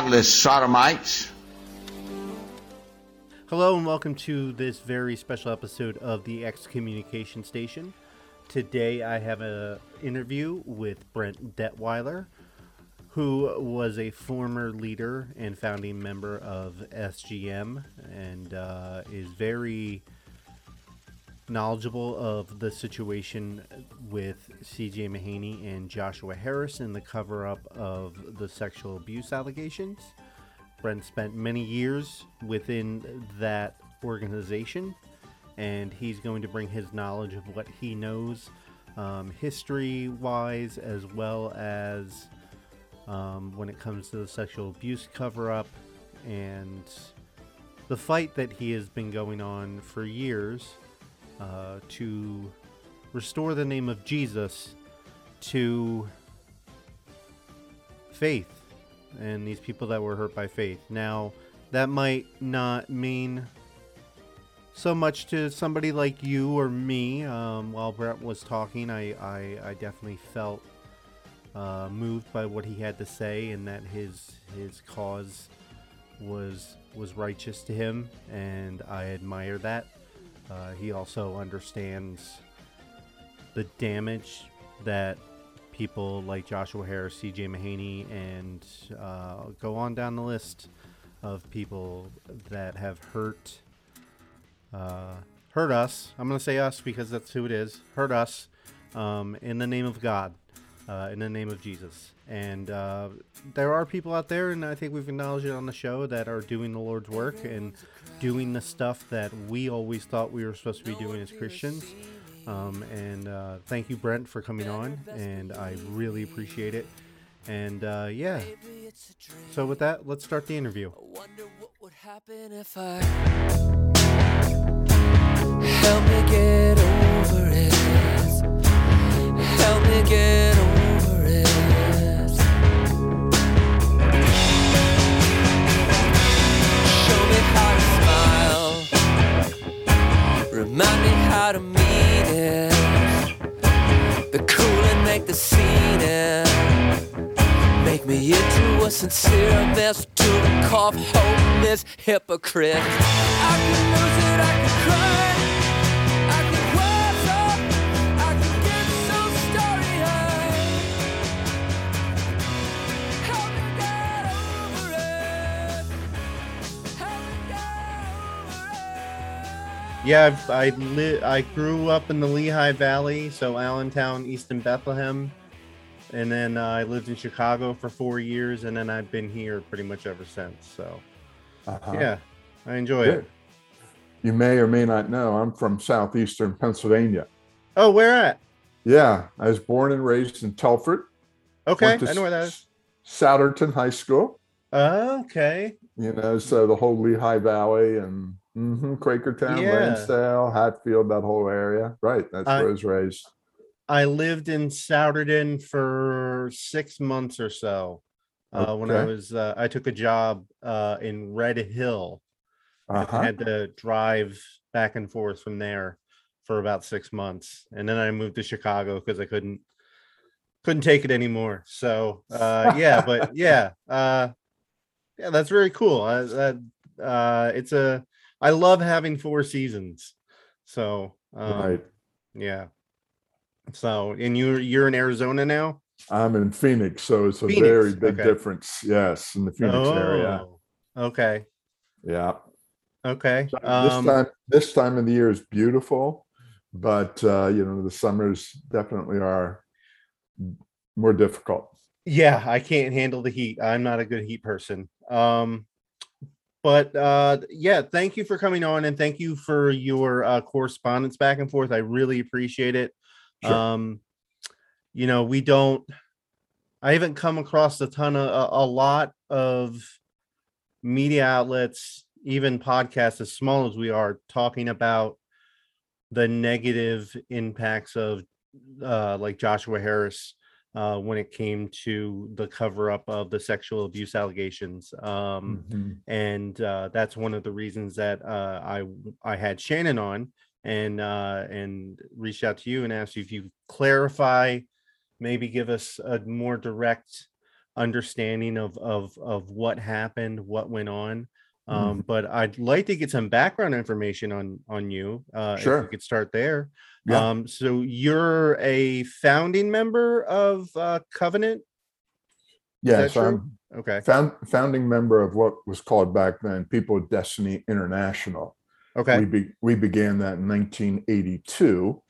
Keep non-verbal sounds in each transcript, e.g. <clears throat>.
Godless sodomites. Hello and welcome to this very special episode of the Excommunication Station. Today I have an interview with Brent Detwiler, who was a former leader and founding member of SGM and uh, is very knowledgeable of the situation with CJ Mahaney and Joshua Harris in the cover up of the sexual abuse allegations. Brent spent many years within that organization, and he's going to bring his knowledge of what he knows, um, history wise, as well as um, when it comes to the sexual abuse cover up and the fight that he has been going on for years uh, to restore the name of Jesus to faith and these people that were hurt by faith. Now, that might not mean so much to somebody like you or me. Um, while Brett was talking, I, I, I definitely felt uh, moved by what he had to say, and that his his cause was was righteous to him, and I admire that. Uh, he also understands the damage that people like Joshua Harris, C.J. Mahaney, and uh, go on down the list of people that have hurt uh, hurt us. I'm going to say us because that's who it is. Hurt us um, in the name of God, uh, in the name of Jesus. And uh, there are people out there, and I think we've acknowledged it on the show, that are doing the Lord's work and doing the stuff that we always thought we were supposed to be doing as Christians. Um, and uh, thank you, Brent, for coming on, and I really appreciate it. And uh, yeah, so with that, let's start the interview. Help me get over it. Help me get and scene end. Make me into a sincere mess to the cough, oh, hope, miss hypocrite. I can lose it, I can cry. Yeah, I've, I li- I grew up in the Lehigh Valley, so Allentown, Easton, Bethlehem, and then uh, I lived in Chicago for four years, and then I've been here pretty much ever since. So Uh-huh. yeah, I enjoy Good. it. You may or may not know I'm from southeastern Pennsylvania. Oh, where at? Yeah, I was born and raised in Telford. Okay, I know where that is. S- Souderton High School. Okay, You know, so the whole Lehigh Valley and mhm, Quakertown, Yeah. Lansdale, Hatfield, that whole area. Right, that's I- where I was raised. I lived in Souderton for six months or so. Uh, when I was, uh, I took a job uh, in Red Hill. Uh-huh. had to drive back and forth from there for about six months, and then I moved to Chicago because I couldn't couldn't take it anymore. So uh, yeah, but <laughs> yeah, uh, yeah, that's very cool. Uh, that uh, it's a I love having four seasons. So um, right. yeah. So and you you're in Arizona now. I'm in Phoenix, so it's a Phoenix, very big okay. difference. Yes, in the Phoenix area. Oh, Okay. Yeah. Okay. So Um, this time this time of the year is beautiful, but uh, you know, the summers definitely are more difficult. yeah i can't handle the heat i'm not a good heat person um but uh yeah thank you for coming on and thank you for your uh correspondence back and forth i really appreciate it Sure. um you know we don't i haven't come across a ton of a, a lot of media outlets even podcasts as small as we are talking about the negative impacts of uh like joshua harris uh, when it came to the cover up of the sexual abuse allegations. Um, Mhm. and uh, that's one of the reasons that uh, I I had Shannon on and uh, and reached out to you and asked you if you clarify, maybe give us a more direct understanding of of of what happened, what went on. Um, Mhm. but I'd like to get some background information on on you. Uh, if Sure. we could start there. Yeah. Um, so you're a founding member of uh, Covenant. Yes, true? I'm Okay. found, founding member of what was called back then People of Destiny International. Okay. We, be, we began that in 1982.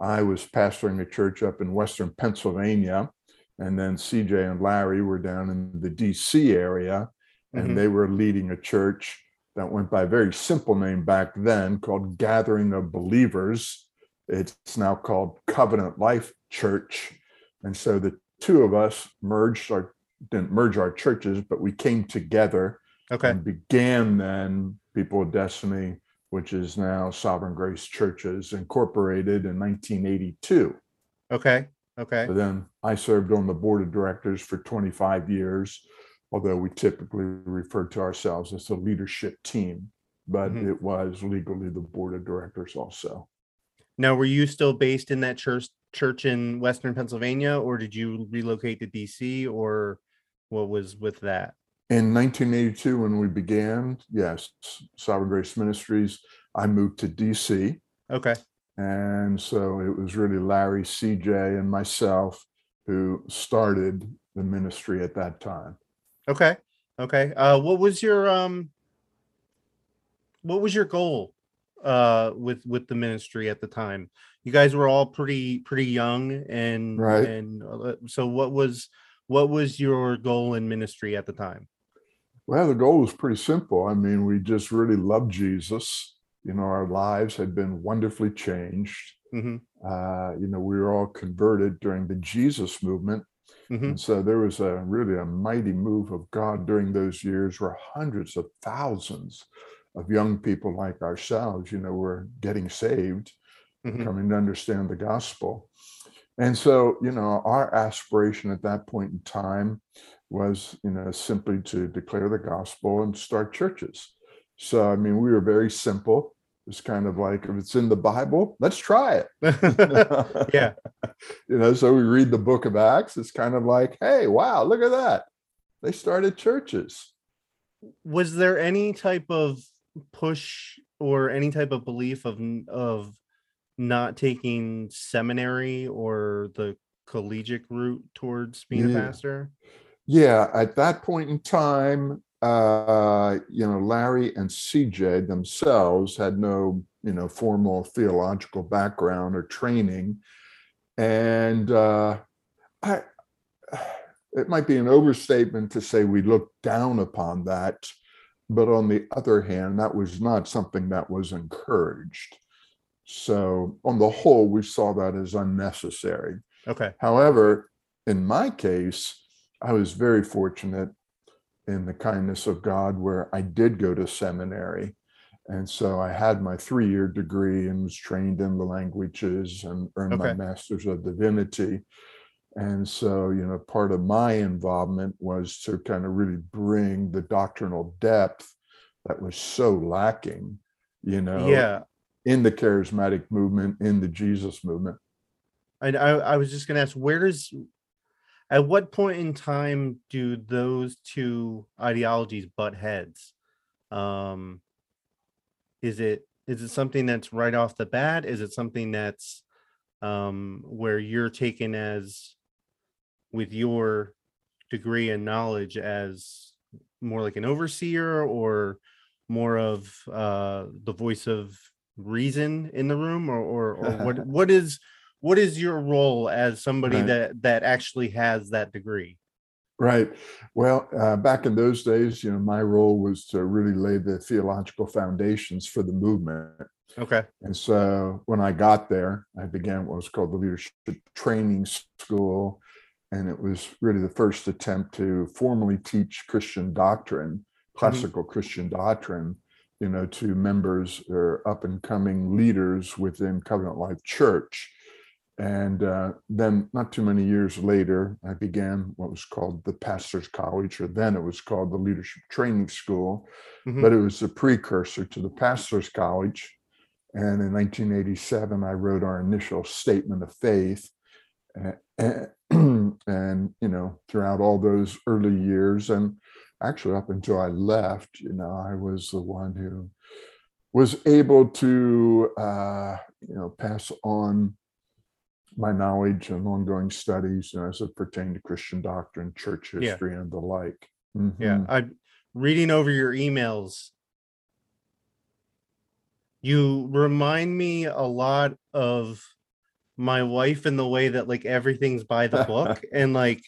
I was pastoring a church up in Western Pennsylvania, and then CJ and Larry were down in the DC area, and Mhm. they were leading a church that went by a very simple name back then called Gathering of Believers. It's now called Covenant Life Church. And so the two of us merged our didn't merge our churches, but we came together Okay. and began then People of Destiny, which is now Sovereign Grace Churches Incorporated in 1982. Okay. Okay. But then I served on the board of directors for 25 years, although we typically refer to ourselves as the leadership team, but Mhm. it was legally the board of directors also. Now, were you still based in that church church in Western Pennsylvania, or did you relocate to DC, or what was with that? In 1982, when we began, yes, Sovereign Grace Ministries, I moved to DC. Okay. And so it was really Larry, CJ, and myself who started the ministry at that time. Okay. Okay. Uh, what was your um, what was your goal uh with with the ministry at the time? You guys were all pretty pretty young, and Right. and uh, so what was what was your goal in ministry at the time? Well, the goal was pretty simple. I mean, we just really loved Jesus. You know, our lives had been wonderfully changed. hmm Uh, you know, we were all converted during the Jesus movement. Hmm And so there was a really a mighty move of God during those years where hundreds of thousands of young people like ourselves, you know, were getting saved, Mhm. coming to understand the gospel. And so, you know, our aspiration at that point in time was, you know, simply to declare the gospel and start churches. So, I mean, we were very simple. It's kind of like if it's in the Bible, let's try it. <laughs> <laughs> yeah. you know, so we read the book of Acts. It's kind of like, hey, wow, look at that. They started churches. Was there any type of push or any type of belief of of not taking seminary or the collegiate route towards being a pastor? Yeah, at that point in time, uh, you know, Larry and CJ themselves had no, you know, formal theological background or training. And uh, I, it might be an overstatement to say we looked down upon that. But on the other hand, that was not something that was encouraged. So, on the whole, we saw that as unnecessary. Okay. However, in my case, I was very fortunate in the kindness of God where I did go to seminary. And so I had my three year degree and was trained in the languages and earned my master's of divinity. And so, you know, part of my involvement was to kind of really bring the doctrinal depth that was so lacking, you know, Yeah. in the charismatic movement, in the Jesus movement. And I I was just gonna ask where does at what point in time do those two ideologies butt heads? Um is it is it something that's right off the bat? Is it something that's um where you're taken as with your degree and knowledge as more like an overseer or more of uh the voice of reason in the room or or, or what <laughs> what is what is your role as somebody Right. that that actually has that degree Right. Well, uh, back in those days, you know, my role was to really lay the theological foundations for the movement. okay And so when I got there, I began what was called the Leadership Training School. And it was really the first attempt to formally teach Christian doctrine, classical Christian doctrine, you know, to members or up and coming leaders within Covenant Life Church. And uh, then, not too many years later, I began what was called the Pastor's College, or then it was called the Leadership Training School, Mhm. but it was a precursor to the Pastor's College. And in 1987, I wrote our initial statement of faith. A- a- <clears throat> Um, and, you know, throughout all those early years, and actually up until I left, you know, I was the one who was able to, uh, you know, pass on my knowledge and ongoing studies you know, as it pertained to Christian doctrine, church Yeah. history, and the like. Yeah, Mhm. I reading over your emails. You remind me a lot of my wife in the way that like everything's by the book <laughs> and like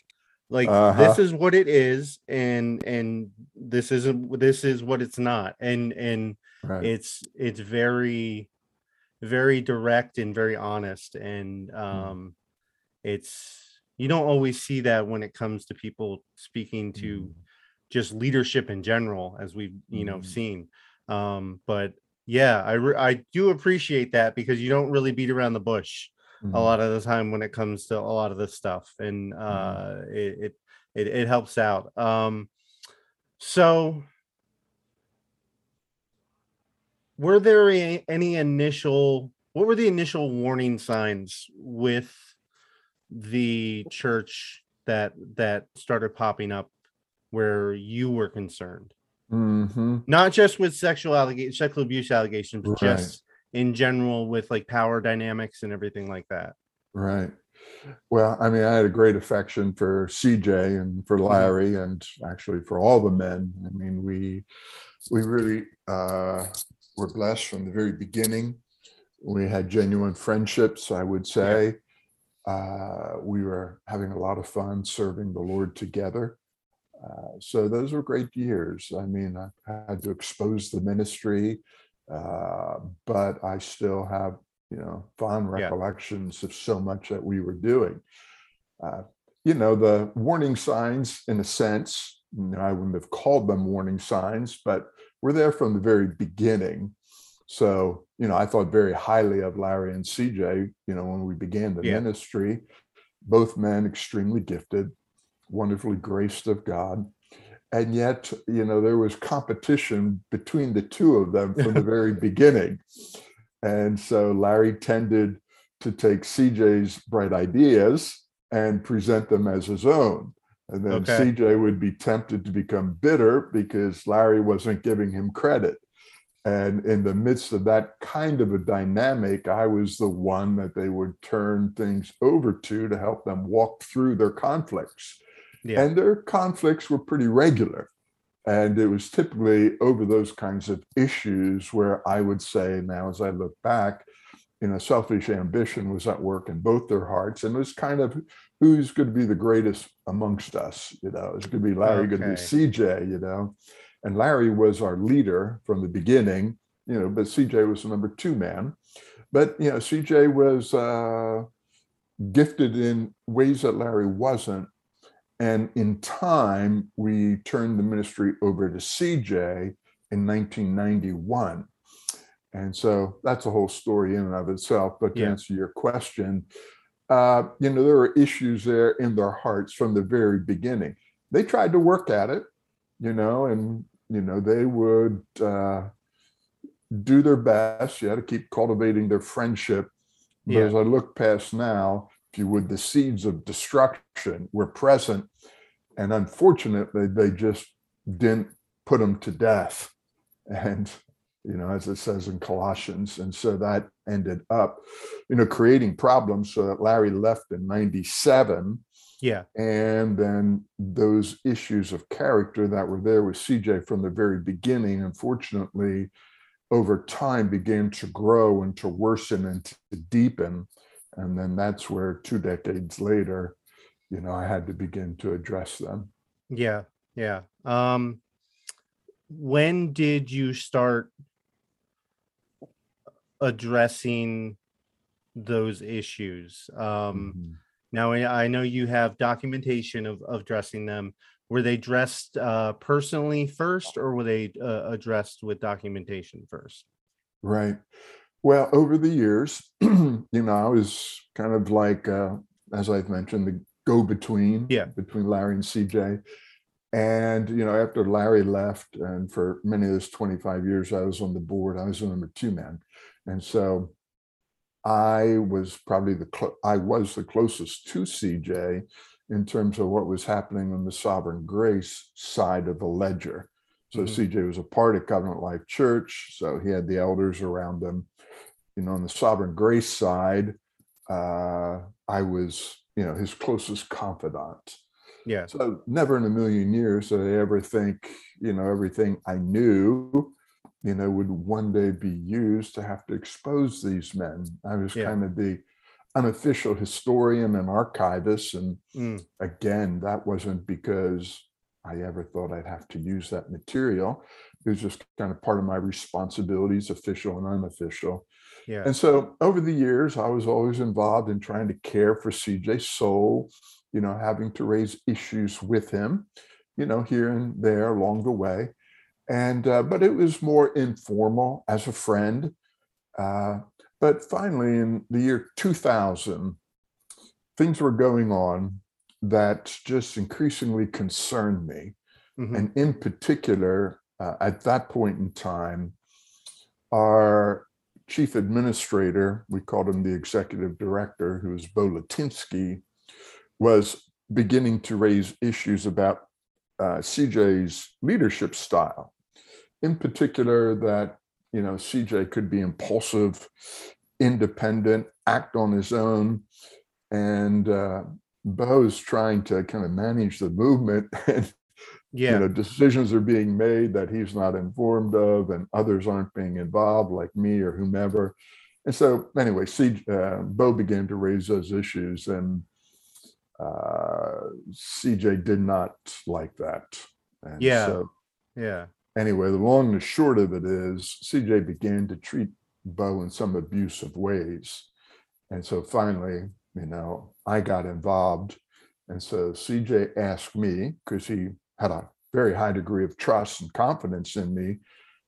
like Uh-huh. this is what it is and and this isn't this is what it's not and and right. it's it's very very direct and very honest and um it's you don't always see that when it comes to people speaking to Mm. just leadership in general as we've you know Mhm. seen um but yeah i re- i do appreciate that because you don't really beat around the bush a Mhm. lot of the time when it comes to a lot of this stuff and uh it, it it it helps out um so were there any initial what were the initial warning signs with the church that that started popping up where you were concerned Mhm. not just with sexual allegation sexual abuse allegations but Right. just in general with like power dynamics and everything like that Right. Well, I mean, I had a great affection for CJ and for Larry, and actually for all the men. I mean, we we really uh, were blessed from the very beginning. We had genuine friendships, I would say. Uh, we were having a lot of fun serving the Lord together. Uh, so those were great years. I mean, I had to expose the ministry, uh, but I still have, you know, fond Yeah. recollections of so much that we were doing. Uh, you know, the warning signs, in a sense, you know, I wouldn't have called them warning signs, but we're there from the very beginning. So, you know, I thought very highly of Larry and CJ, you know, when we began the Yeah. ministry, both men extremely gifted, wonderfully graced of God. And yet, you know, there was competition between the two of them from the very <laughs> beginning. And so Larry tended to take CJ's bright ideas and present them as his own. And then Okay. CJ would be tempted to become bitter because Larry wasn't giving him credit. And in the midst of that kind of a dynamic, I was the one that they would turn things over to to help them walk through their conflicts. yeah And their conflicts were pretty regular. And it was typically over those kinds of issues where I would say, now as I look back, you know, selfish ambition was at work in both their hearts. And it was kind of who's going to be the greatest amongst us? You know, it's going to be Larry, going to be CJ, you know? And Larry was our leader from the beginning, you know, but CJ was the number two man. But, you know, CJ was uh, gifted in ways that Larry wasn't. And in time, we turned the ministry over to CJ in 1991. And so that's a whole story in and of itself. But to Yeah. answer your question, uh, you know, there were issues there in their hearts from the very beginning. They tried to work at it, you know, and, you know, they would uh, do their best. You had to keep cultivating their friendship. But Yeah. as I look past now, if you would, the seeds of destruction were present. And unfortunately, they just didn't put them to death. <laughs> And, you know, as it says in Colossians. And so that ended up, you know, creating problems so that Larry left in 97. yeah And then those issues of character that were there with CJ from the very beginning, unfortunately, over time began to grow and to worsen and to deepen. And then that's where two decades later, you know, I had to begin to address them. Yeah, yeah. Um when did you start addressing those issues? Um Mhm. now I I know you have documentation of of addressing them. Were they dressed uh personally first or were they uh, addressed with documentation first? Right. Well, over the years, <clears throat> you know, I was kind of like, uh, as I've mentioned, the go between Yeah. between Larry and CJ. And, you know, after Larry left, and for many of those 25 years I was on the board, I was the number two man. And so I was probably the, clo- I was the closest to CJ in terms of what was happening on the sovereign grace side of the ledger. So Mhm. CJ was a part of Covenant Life Church, so he had the elders around him. You know, on the sovereign grace side, uh, I was, you know, his closest confidant. Yeah. So never in a million years did I ever think, you know, everything I knew, you know, would one day be used to have to expose these men. I was Yeah. kind of the unofficial historian and archivist. And Mm. again, that wasn't because I ever thought I'd have to use that material. It was just kind of part of my responsibilities, official and unofficial. Yeah. And so over the years, I was always involved in trying to care for CJ's soul, you know, having to raise issues with him, you know, here and there along the way. And, uh, but it was more informal as a friend. Uh, but finally, in the year 2000, things were going on that just increasingly concerned me. Mhm. And in particular, uh, at that point in time, our chief administrator, we called him the executive director, who was Bo Latinsky, was beginning to raise issues about uh, CJ's leadership style. In particular, that you know CJ could be impulsive, independent, act on his own, and uh, Bo's trying to kind of manage the movement <laughs> and yeah. you know decisions are being made that he's not informed of and others aren't being involved like me or whomever and so anyway C, uh, bo began to raise those issues and uh, cj did not like that and Yeah. so yeah. Anyway the long and the short of it is cj began to treat bo in some abusive ways. And so finally you know i got involved. And so cj asked me because he had a very high degree of trust and confidence in me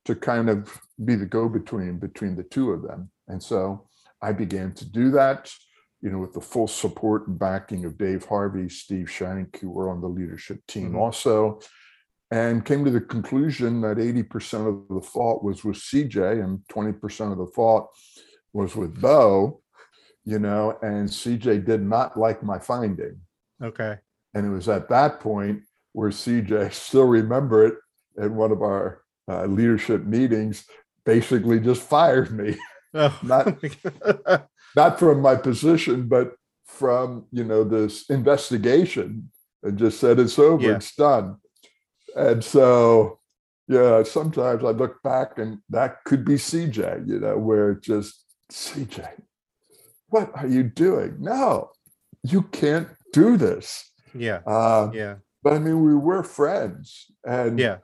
to kind of be the go-between between the two of them. And so i began to do that you know with the full support and backing of dave harvey steve shank who were on the leadership team Mhm. also and came to the conclusion that 80% of the fault was with cj and 20% of the fault was with bo you know and cj did not like my finding Okay. and it was at that point where CJ, still remember it at one of our uh, leadership meetings, basically just fired me, <laughs> Oh. <laughs> Not- not from my position, but from, you know, this investigation and just said, it's over, Yeah. it's done. And so, yeah, sometimes I look back and that could be CJ, you know, where it just, CJ, what are you doing? No, you can't do this. yeah. Uh, Yeah. but I mean, we were friends and Yeah.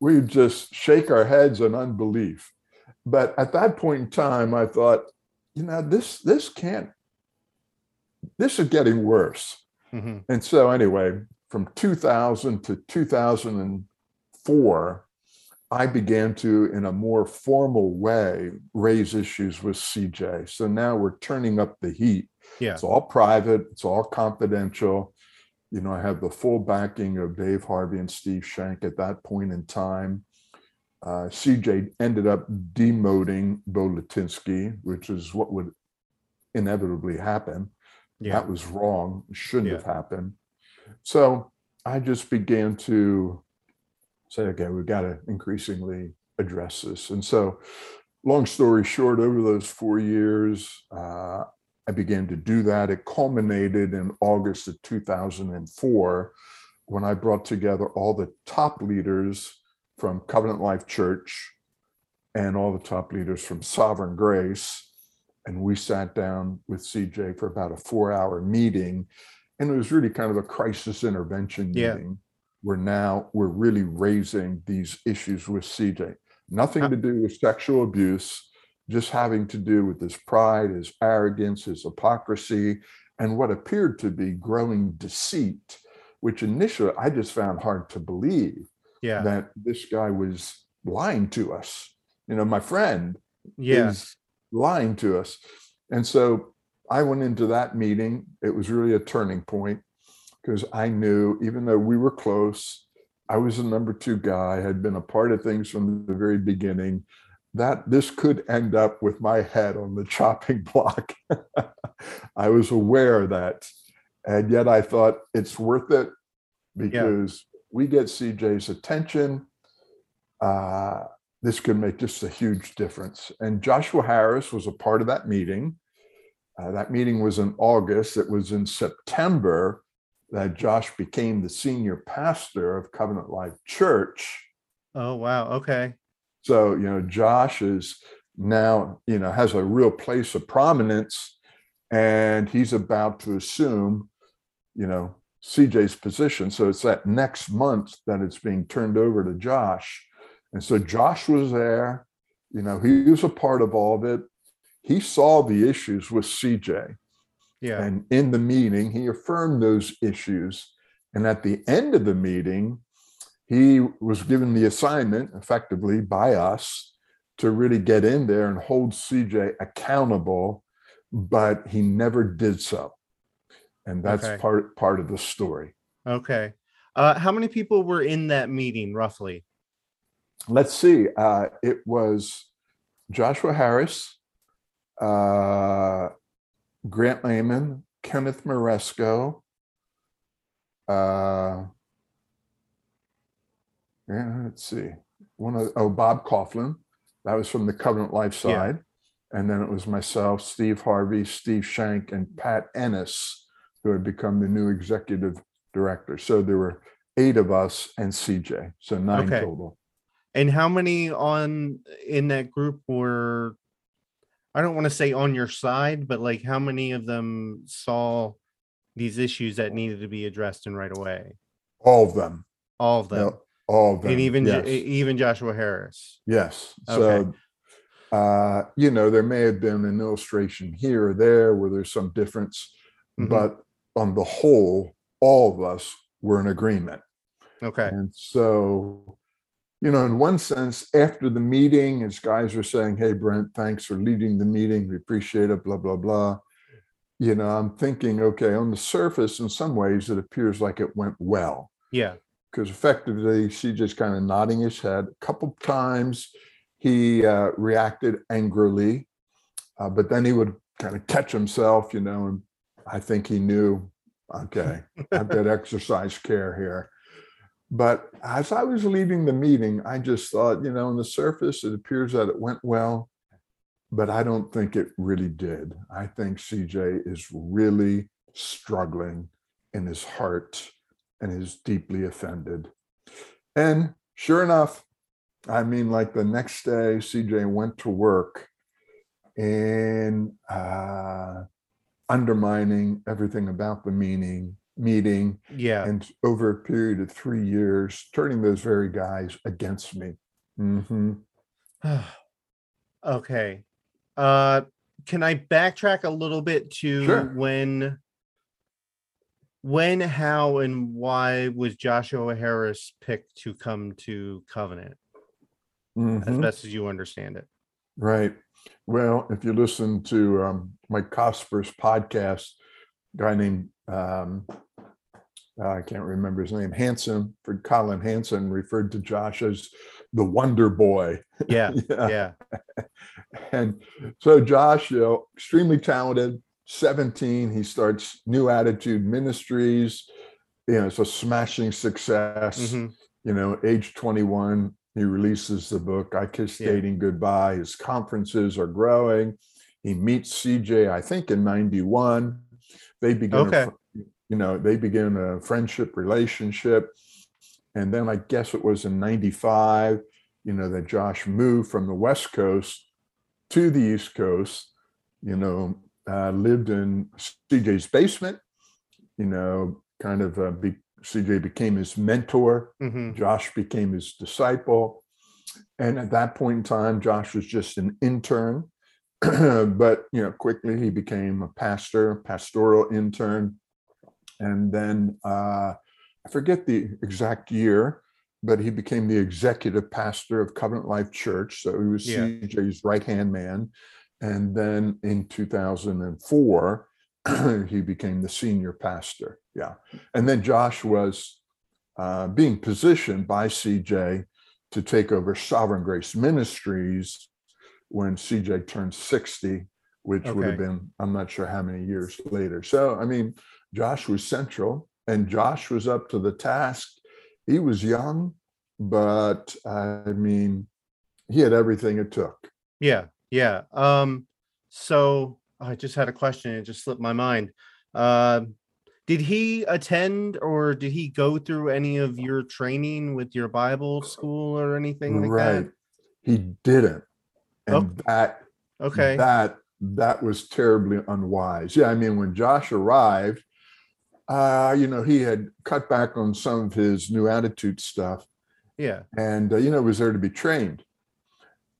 we just shake our heads in unbelief. But at that point in time, I thought, you know, this this can't, this is getting worse. hmm And so anyway, from 2000 to 2004, I began to, in a more formal way, raise issues with CJ. So now we're turning up the heat. Yeah. It's all private, it's all confidential. You know, I have the full backing of Dave Harvey and Steve Shank at that point in time. Uh, CJ ended up demoting Bo Latinsky, which is what would inevitably happen. Yeah. That was wrong, shouldn't Yeah. have happened. So I just began to say, okay, we've got to increasingly address this. And so, long story short, over those four years, uh, I began to do that. It culminated in August of 2004 when I brought together all the top leaders from Covenant Life Church and all the top leaders from Sovereign Grace. And we sat down with CJ for about a four hour meeting. And it was really kind of a crisis intervention Yeah. meeting where now we're really raising these issues with CJ. Nothing to do with sexual abuse, just having to do with his pride, his arrogance, his hypocrisy, and what appeared to be growing deceit, which initially I just found hard to believe Yeah. that this guy was lying to us. You know, my friend Yeah. is lying to us. And so I went into that meeting. It was really a turning point because I knew, even though we were close, I was the number two guy, had been a part of things from the very beginning, that this could end up with my head on the <laughs> chopping block. I was aware of that. And yet I thought it's worth it because we get CJ's attention. Uh, this could make just a huge difference. And Joshua Harris was a part of that meeting. Uh, that meeting was in August. It was in September that Josh became the senior pastor of Covenant Life Church. Oh wow. Okay. So, you know, Josh is now, you know, has a real place of prominence and he's about to assume, you know, CJ's position. So it's that next month that it's being turned over to Josh. And so Josh was there, you know, he was a part of all of it. He saw the issues with CJ. Yeah. And in the meeting, he affirmed those issues. And at the end of the meeting, he was given the assignment effectively by us to really get in there and hold CJ accountable, but he never did so. And that's Okay. part part of the story. Okay. Uh, how many people were in that meeting roughly? Let's see. Uh, it was Joshua Harris, uh, Grant Layman, Kenneth Maresco, uh, yeah, let's see. One of oh Bob Kauflin, that was from the Covenant Life Yeah. side, and then it was myself, Steve Harvey, Steve Shank, and Pat Ernst, who had become the new executive director. So there were eight of us and CJ, so nine Okay. total. And how many on in that group were I don't want to say on your side, but like how many of them saw these issues that needed to be addressed and right away? All of them. All of them. Yeah, all of them. and even yes. even Joshua Harris. Yes. Okay. So, uh, you know, there may have been an illustration here or there where there's some difference, Mhm. but on the whole, all of us were in agreement. Okay. And so, you know, in one sense, after the meeting, as guys were saying, Hey, Brent, thanks for leading the meeting. We appreciate it, blah, blah, blah. You know, I'm thinking, okay, on the surface, in some ways, it appears like it went well Yeah. because effectively she just kind of nodding his head a couple times he uh, reacted angrily uh, but then he would kind of catch himself you know and i think he knew okay i've got <laughs> exercise care here but as i was leaving the meeting i just thought you know on the surface it appears that it went well but i don't think it really did i think cj is really struggling in his heart and is deeply offended. And sure enough, I mean, like the next day, CJ went to work and uh, undermining everything about the meaning meeting, Yeah. and over a period of three years, turning those very guys against me. hmm <sighs> okay. Uh can I backtrack a little bit to Sure. when when, how, and why was Joshua Harris picked to come to Covenant, as Mhm. best as you understand it? Right. Well, if you listen to um, Mike Cosper's podcast, a guy named um, uh, I can't remember his name, Hansen, for Collin Hansen, referred to Josh as the Wonder Boy. <laughs> Yeah. Yeah. Yeah. <laughs> And so Josh, you know, extremely talented. 17, he starts New Attitude Ministries. You know, it's a smashing success Mhm. you know, age 21, he releases the book, I Kiss Yeah. Dating Goodbye. His conferences are growing. He meets CJ, I think in 91. They begin, Okay. fr- you know, they begin a friendship relationship. And then I guess it was in 95, you know, that Josh moved from the West Coast to the East Coast, you know, uh, lived in CJ's basement, you know, kind of uh, be, CJ became his mentor. Mhm. Josh became his disciple. And at that point in time, Josh was just an intern. <clears throat> but you know, quickly he became a pastor, pastoral intern. And then uh, I forget the exact year, but he became the executive pastor of Covenant Life Church. So he was Yeah. CJ's right hand man. And then in 2004, <clears throat> he became the senior pastor. Yeah. And then Josh was uh, being positioned by CJ to take over Sovereign Grace Ministries when CJ turned 60, which would have been, I'm not sure how many years later. So, I mean, Josh was central, and Josh was up to the task. He was young, but I mean, he had everything it took. Yeah, yeah. Um, so I just had a question. It just slipped my mind. Um, did he attend or did he go through any of your training with your Bible school or anything like right. that? He didn't. And Oh, that Okay. that that was terribly unwise. Yeah, I mean, when Josh arrived, uh, you know, he had cut back on some of his new attitude stuff. Yeah. and uh, you know was there to be trained.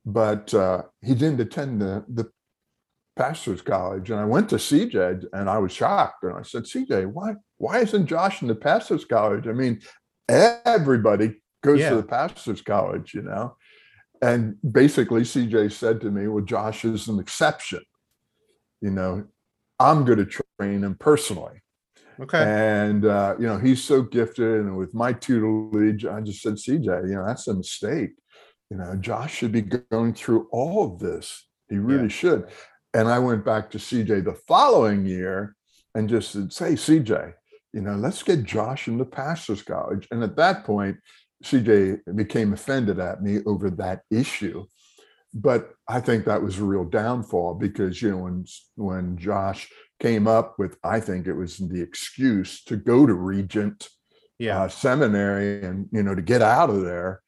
But uh, he didn't attend the, the pastor's college. And i went to cj and i was shocked. And i said cj why why isn't josh in the pastor's college? I mean everybody goes Yeah. to the pastor's college you know? And basically cj said to me well josh is an exception. You know i'm going to train him personally Okay. and uh, you know he's so gifted and with my tutelage i just said cj you know that's a mistake. You know josh should be going through all of this. He really Yeah. should. And i went back to cj the following year and just said say cj you know let's get josh into pastors college. And at that point cj became offended at me over that issue. But i think that was a real downfall because you know when when josh came up with i think it was the excuse to go to regent yeah. uh, seminary and you know to get out of there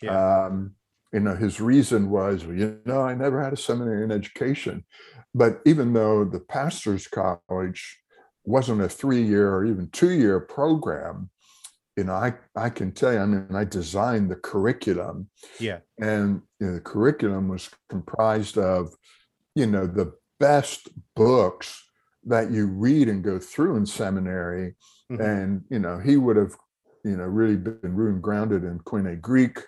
Yeah. um you know his reason was well, you know i never had a seminary in education but even though the pastor's college wasn't a three year or even two year program you know i i can tell you i mean i designed the curriculum yeah. and you know, the curriculum was comprised of you know the best books that you read and go through in seminary Mhm. and you know he would have you know really been root and grounded in Koine Greek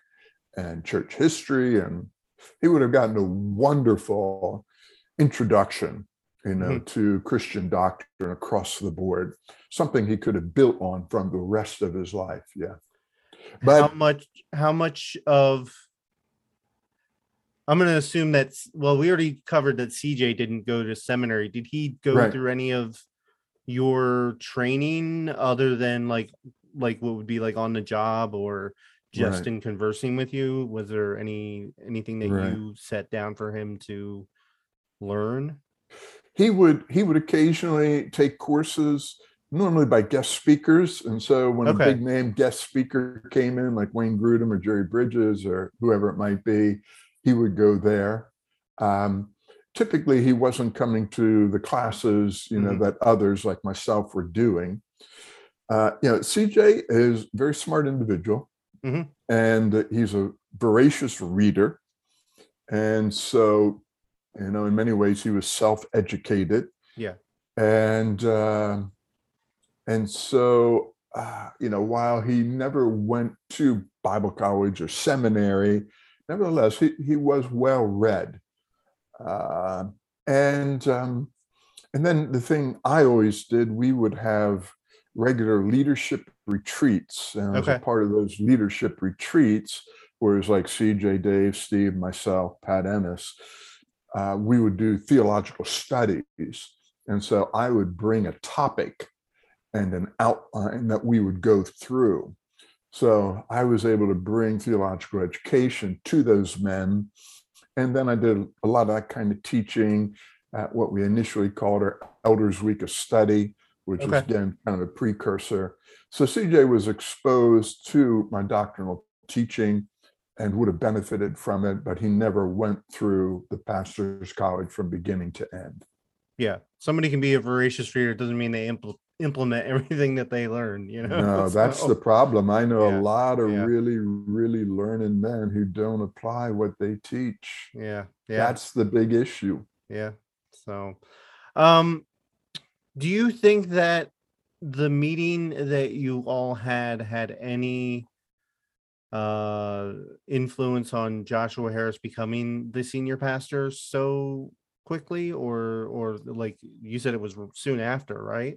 and church history and he would have gotten a wonderful introduction you know to Christian doctrine across the board something he could have built on from the rest of his life yeah But how much how much of i'm going to assume that well we already covered that cj didn't go to seminary did he go Right. through any of your training other than like like what would be like on the job or just Right. in conversing with you was there any anything that Right. you set down for him to learn he would he would occasionally take courses normally by guest speakers and so when Okay. a big name guest speaker came in like wayne grudem or jerry bridges or whoever it might be he would go there um, typically he wasn't coming to the classes you know Mhm. that others like myself were doing uh, you know cj is a very smart individual Mhm. and he's a voracious reader and so you know in many ways he was self-educated Yeah. and uh, and so uh, you know while he never went to bible college or seminary nevertheless he, he was well read. Uh, and um, and then the thing i always did we would have regular leadership retreats. And as a part of those leadership retreats where it's like cj dave steve myself pat ernst uh, we would do theological studies. And so i would bring a topic and an outline that we would go through so i was able to bring theological education to those men. And then i did a lot of that kind of teaching at what we initially called our elders week of study which was Okay. again kind of a precursor. So cj was exposed to my doctrinal teaching and would have benefited from it but he never went through the pastor's college from beginning to end. Yeah. Somebody can be a voracious reader. It doesn't mean they impl- implement everything that they learn you know No, <laughs> that's So- the problem. I know yeah, a lot of yeah. really, really learned men who don't apply what they teach. yeah yeah That's the big issue. yeah so um do you think that the meeting that you all had had any uh influence on joshua harris becoming the senior pastor so quickly or or like you said it was soon after right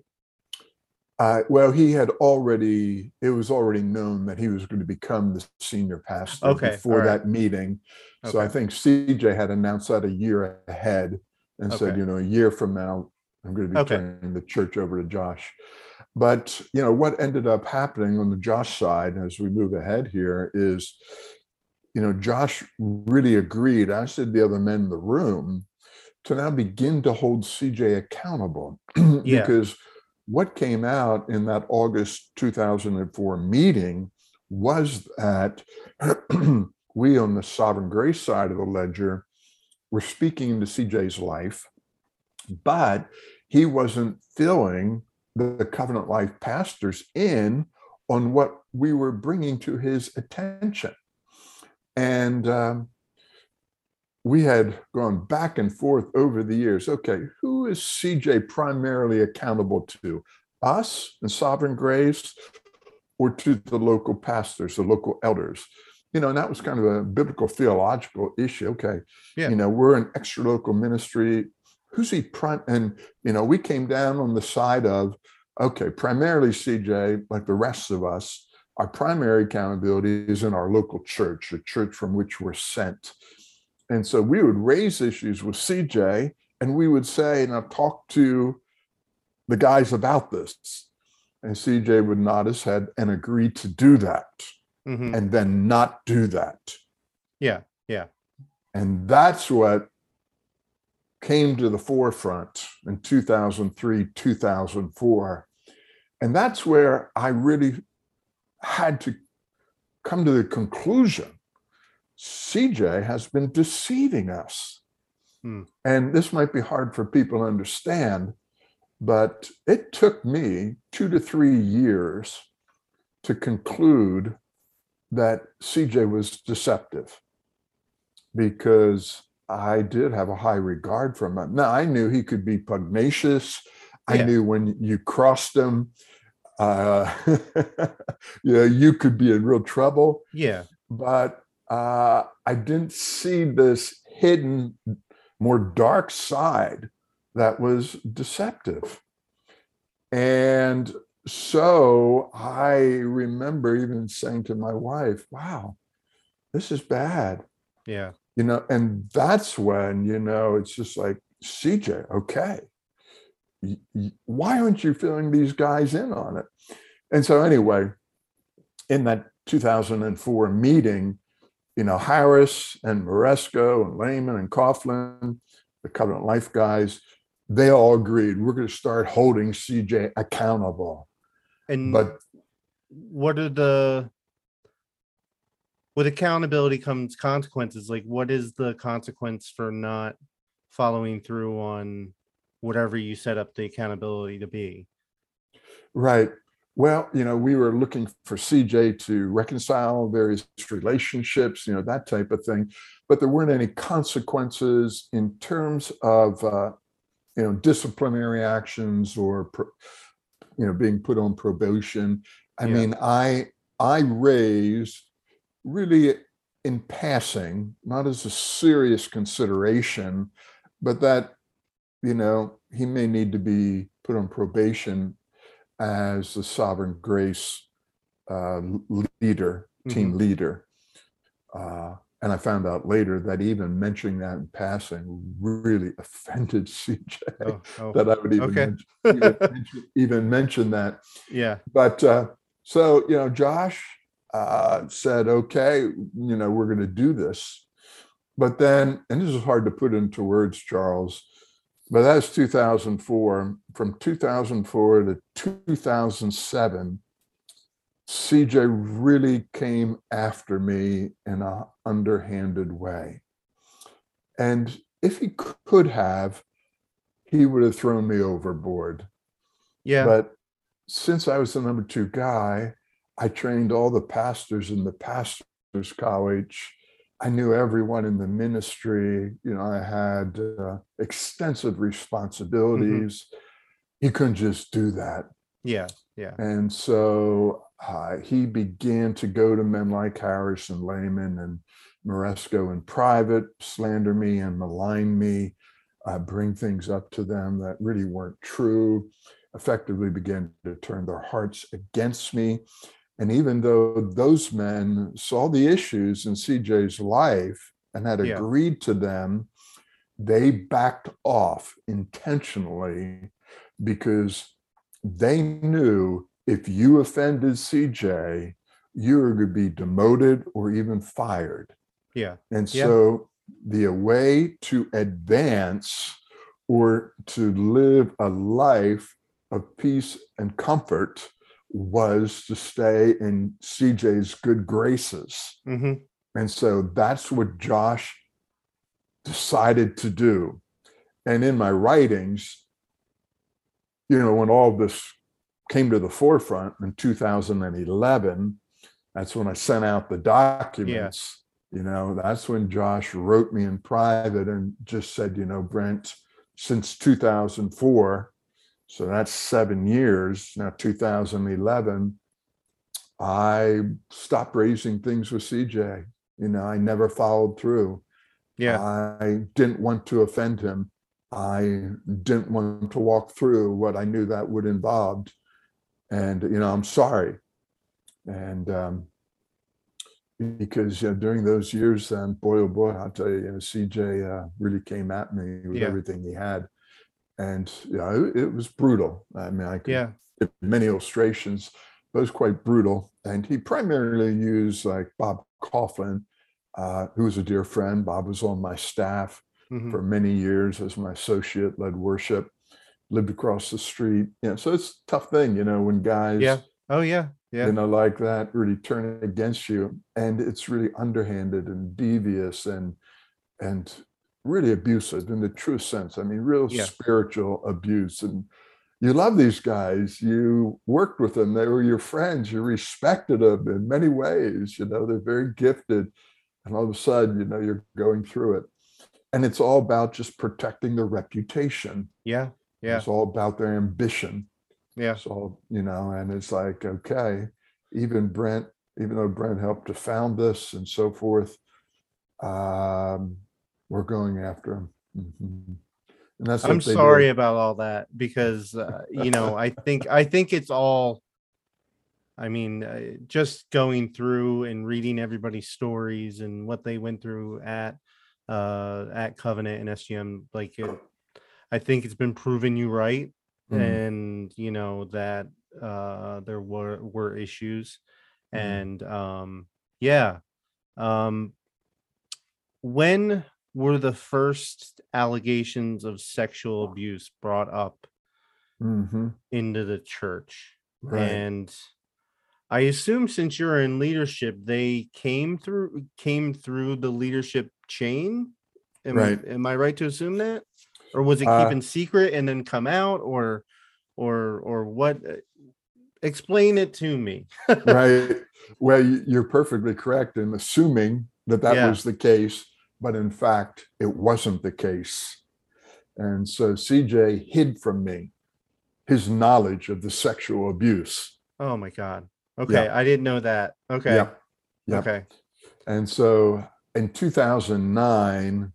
Uh, well, he had already, it was already known that he was going to become the senior pastor Okay, before right. that meeting. Okay. So I think CJ had announced that a year ahead and said, you know, a year from now, I'm going to be Okay. turning the church over to Josh. But you know what ended up happening on the Josh side as we move ahead here is, you know, Josh really agreed, as did the other men in the room, to now begin to hold CJ accountable. <clears throat> Yeah. because what came out in that August 2004 meeting was that <clears throat> we on the sovereign grace side of the ledger were speaking into CJ's life, but he wasn't filling the covenant life pastors in on what we were bringing to his attention. And um, we had gone back and forth over the years. Okay, who is CJ primarily accountable to? Us and Sovereign Grace, or to the local pastors, the local elders? You know, and that was kind of a biblical theological issue. Okay, Yeah. you know, we're an extra local ministry. Who's he prime? And you know, we came down on the side of okay, primarily CJ, like the rest of us, our primary accountability is in our local church, the church from which we're sent. And so we would raise issues with CJ and we would say, now talk to the guys about this. And CJ would nod his head and agree to do that hmm and then not do that. Yeah. Yeah. And that's what came to the forefront in 2003, 2004. And that's where I really had to come to the conclusion CJ has been deceiving us. Hmm. And this might be hard for people to understand, but it took me two to three years to conclude that CJ was deceptive because I did have a high regard for him. Now I knew he could be pugnacious. I Yeah. knew when you crossed him, uh, <laughs> you know, you could be in real trouble. Yeah. But uh, I didn't see this hidden, more dark side that was deceptive. And so I remember even saying to my wife, wow, this is bad Yeah. you know and that's when you know it's just like cj okay why aren't you filling these guys in on it and so anyway in that 2004 meeting you know harris and maresco and layman and kauflin the covenant life guys they all agreed we're going to start holding cj accountable And but what are the with accountability comes consequences like what is the consequence for not following through on whatever you set up the accountability to be Right. Well, you know, we were looking for CJ to reconcile various relationships, you know, that type of thing, but there weren't any consequences in terms of, uh, you know, disciplinary actions or, pro- you know, being put on probation. I Yeah. mean, I I raised really in passing, not as a serious consideration, but that, you know, he may need to be put on probation as the sovereign grace uh, leader, team leader. Uh, and I found out later that even mentioning that in passing really offended <laughs> CJ oh, oh, that I would even, okay. mention, even, <laughs> mention, even mention that. yeah But uh, so, you know, Josh uh, said, okay, you know, we're going to do this. But then, and this is hard to put into words, Charles, but that's 2004. From 2004 to 2007, CJ really came after me in an underhanded way. And if he could have, he would have thrown me overboard. yeah But since I was the number two guy, I trained all the pastors in the pastors' college. I knew everyone in the ministry. You know, I had uh, extensive responsibilities. He couldn't just do that. yeah yeah And so uh, he began to go to men like Harris and Layman and Maresco in private, slander me and malign me, uh, bring things up to them that really weren't true, effectively began to turn their hearts against me. And even though those men saw the issues in CJ's life and had Yeah. agreed to them, they backed off intentionally because they knew if you offended CJ, you were going to be demoted or even fired. Yeah. And Yeah. so the way to advance or to live a life of peace and comfort was to stay in CJ's good graces. hmm And so that's what Josh decided to do. And in my writings, you know, when all this came to the forefront in 2011, that's when I sent out the documents. You know, that's when Josh wrote me in private and just said, you know, Brent, since 2004, so that's seven years, now 2011, I stopped raising things with CJ. You know, I never followed through. Yeah. I didn't want to offend him. I didn't want to walk through what I knew that would involve. And, you know, I'm sorry. And um, because you know, during those years, then, boy, oh boy, I'll tell you, you know, CJ uh, really came at me with Yeah. everything he had. And, you know, it, was brutal. I mean, I could Yeah. give many illustrations, but it was quite brutal. And he primarily used like Bob Kauflin, uh, who was a dear friend. Bob was on my staff mhm. for many years as my associate, led worship, lived across the street. You know, so it's a tough thing, you know, when guys, Yeah. Oh, yeah. Yeah. you know, like that really turn against you. And it's really underhanded and devious and and really abusive in the true sense. I mean, real Yeah. spiritual abuse. And you love these guys. You worked with them. They were your friends. You respected them in many ways. You know, they're very gifted. And all of a sudden, you know, you're going through it. And it's all about just protecting their reputation. Yeah. Yeah. It's all about their ambition. Yeah. So, you know, and it's like, okay, even Brent, even though Brent helped to found this and so forth, um, we're going after him. Mhm. And that's I'm sorry do. about all that because uh, you know I <laughs> think I think it's all. I mean, uh, just going through and reading everybody's stories and what they went through at uh at Covenant and SGM, like it, I think it's been proven you right, Mhm. and you know that uh there were were issues, Mhm. and um yeah, um when were the first allegations of sexual abuse brought up Mhm. into the church Right. and i assume since you're in leadership they came through came through the leadership chain am, Right. am i right to assume that or was it Uh, keeping secret and then come out or or or what uh, explain it to me <laughs> right. Well, you- you're perfectly correct in assuming that that Yeah. was the case, but in fact, it wasn't the case. And so CJ hid from me his knowledge of the sexual abuse. oh my god okay i didn't know that okay Yep. Yep. okay And so in 2009,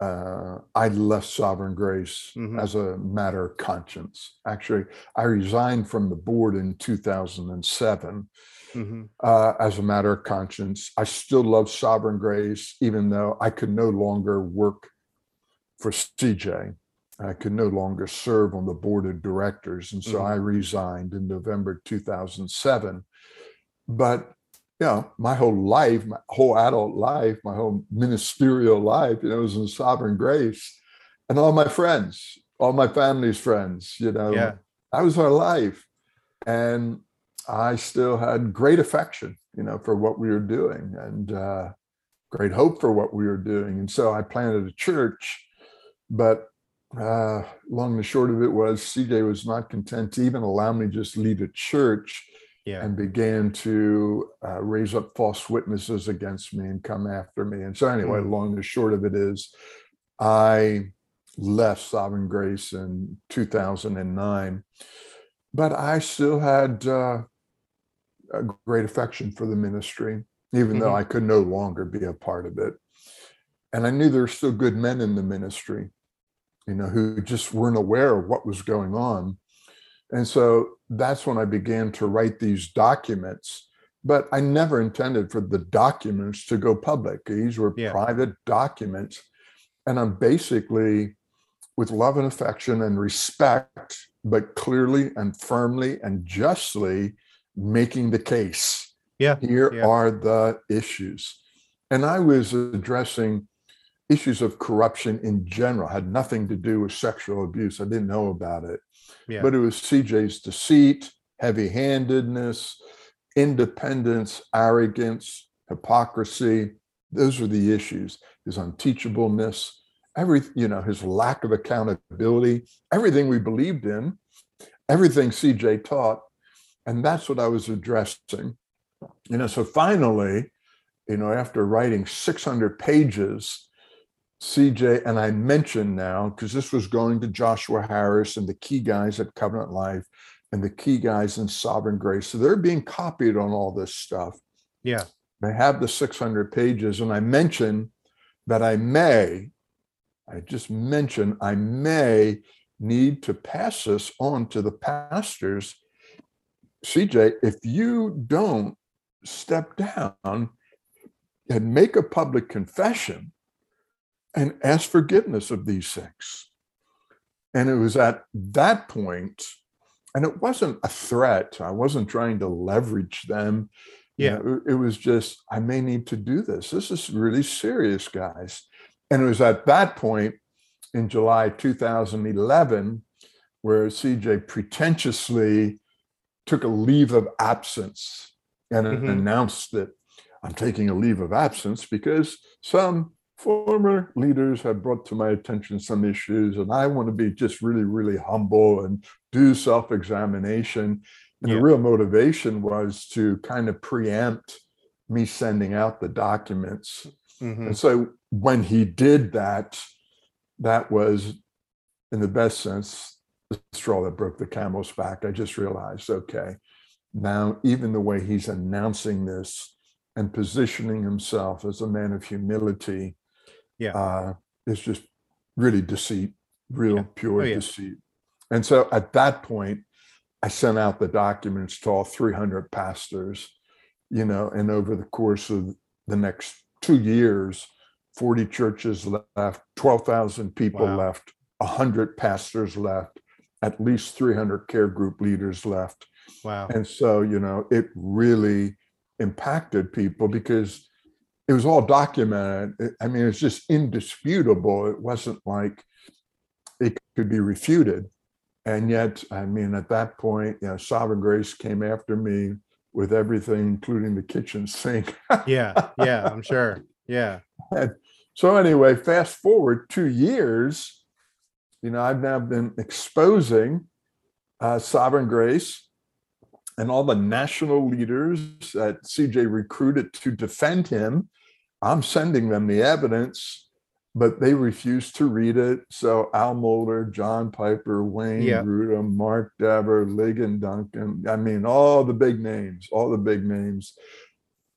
uh, I left Sovereign Grace Mhm. as a matter of conscience. Actually, I resigned from the board in 2007 hmm uh, as a matter of conscience. I still love Sovereign Grace, even though I could no longer work for CJ. I could no longer serve on the board of directors. And so Mhm. I resigned in November 2007. But, you know, my whole life, my whole adult life, my whole ministerial life, you know, was in Sovereign Grace. And all my friends, all my family's friends, you know, yeah that was our life. And I still had great affection, you know, for what we were doing and uh, great hope for what we were doing. And so I planted a church, but uh, long and short of it was CJ was not content to even allow me to just leave a church yeah and began to uh, raise up false witnesses against me and come after me. And so, anyway, Mm. long and short of it is, I left Sovereign Grace in 2009, but I still had uh, a great affection for the ministry, even though Mhm. I could no longer be a part of it. And I knew there were still good men in the ministry, you know, who just weren't aware of what was going on. And so that's when I began to write these documents. But I never intended for the documents to go public. These were Yeah. private documents. And I'm basically with love and affection and respect, but clearly and firmly and justly making the case. Yeah. Here yeah. are the issues. And I was addressing issues of corruption in general, had nothing to do with sexual abuse. I didn't know about it. Yeah. But it was CJ's deceit, heavy handedness, independence, arrogance, hypocrisy. Those were the issues. His unteachableness, every, you know, his lack of accountability, everything we believed in, everything CJ taught. And that's what I was addressing. You know, so finally, you know, after writing 600 pages, CJ, and I mentioned now, because this was going to Joshua Harris and the key guys at Covenant Life and the key guys in Sovereign Grace. So they're being copied on all this stuff. Yeah. They have the 600 pages. And I mentioned that I may, I just mentioned, I may need to pass this on to the pastors. CJ, if you don't step down and make a public confession and ask forgiveness of these things. And it was at that point, and it wasn't a threat. I wasn't trying to leverage them. Yeah. You know, it was just, I may need to do this. This is really serious, guys. And it was at that point in July 2011 where CJ pretentiously took a leave of absence and Mhm. announced that I'm taking a leave of absence because some former leaders have brought to my attention some issues, and I want to be just really, really humble and do self examination. And Yeah. the real motivation was to kind of preempt me sending out the documents. Mhm. And so when he did that, that was, in the best sense, the straw that broke the camel's back. I just realized, okay, now even the way he's announcing this and positioning himself as a man of humility Yeah. uh, is just really deceit, real Yeah. pure Oh, yeah. deceit. And so at that point, I sent out the documents to all 300 pastors, you know, and over the course of the next two years, 40 churches left, 12,000 people Wow. left, 100 pastors left, at least 300 care group leaders left. Wow. And so, you know, it really impacted people because it was all documented. I mean, it's just indisputable. It wasn't like it could be refuted. And yet, I mean, at that point, you know, Sovereign Grace came after me with everything, including the kitchen sink. <laughs> Yeah. Yeah. I'm sure. Yeah. And so anyway, fast forward two years, you know, I've now been exposing uh, Sovereign Grace and all the national leaders that CJ recruited to defend him. I'm sending them the evidence, but they refuse to read it. So Al Mohler, John Piper, Wayne Yeah. Grudem, Mark Dever, Ligon Duncan, I mean, all the big names, all the big names,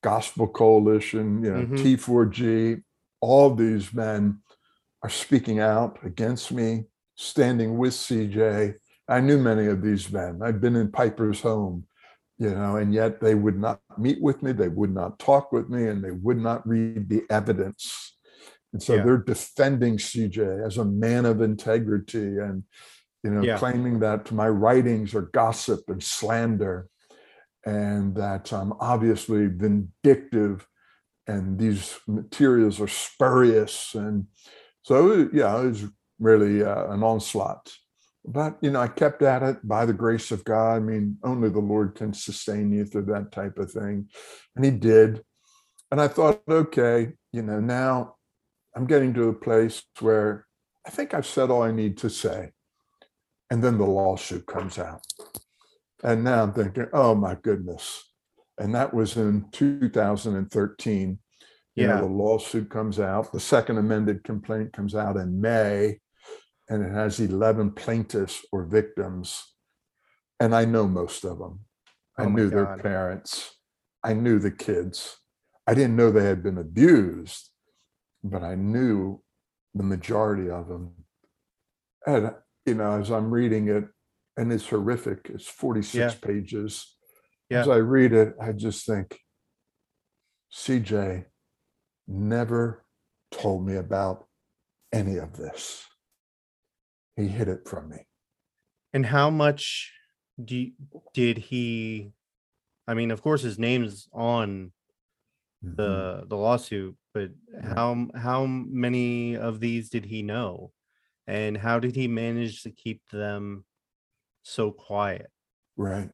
Gospel Coalition, you know, Mhm. T4G, all these men are speaking out against me, standing with CJ. I knew many of these men. I'd been in Piper's home, you know, and yet they would not meet with me, they would not talk with me, and they would not read the evidence. And so Yeah. they're defending CJ as a man of integrity and, you know, Yeah. claiming that my writings are gossip and slander and that I'm obviously vindictive and these materials are spurious. And so, yeah, it was really uh, an onslaught. But, you know, I kept at it by the grace of God. I mean, only the Lord can sustain you through that type of thing. And He did. And I thought, okay, you know, now I'm getting to a place where I think I've said all I need to say. And then the lawsuit comes out. And now I'm thinking, oh my goodness. And that was in 2013. You know, the lawsuit comes out. The second amended complaint comes out in May, and it has 11 plaintiffs or victims. And I know most of them. I Oh knew their parents. I knew the kids. I didn't know they had been abused, but I knew the majority of them. And, you know, as I'm reading it, and it's horrific, it's 46 Yeah. pages. Yeah. As I read it, I just think, CJ never told me about any of this. He hid it from me. And how much do you, did he? I mean, of course, his name's on the the lawsuit, but Yeah. how how many of these did he know, and how did he manage to keep them so quiet? Right.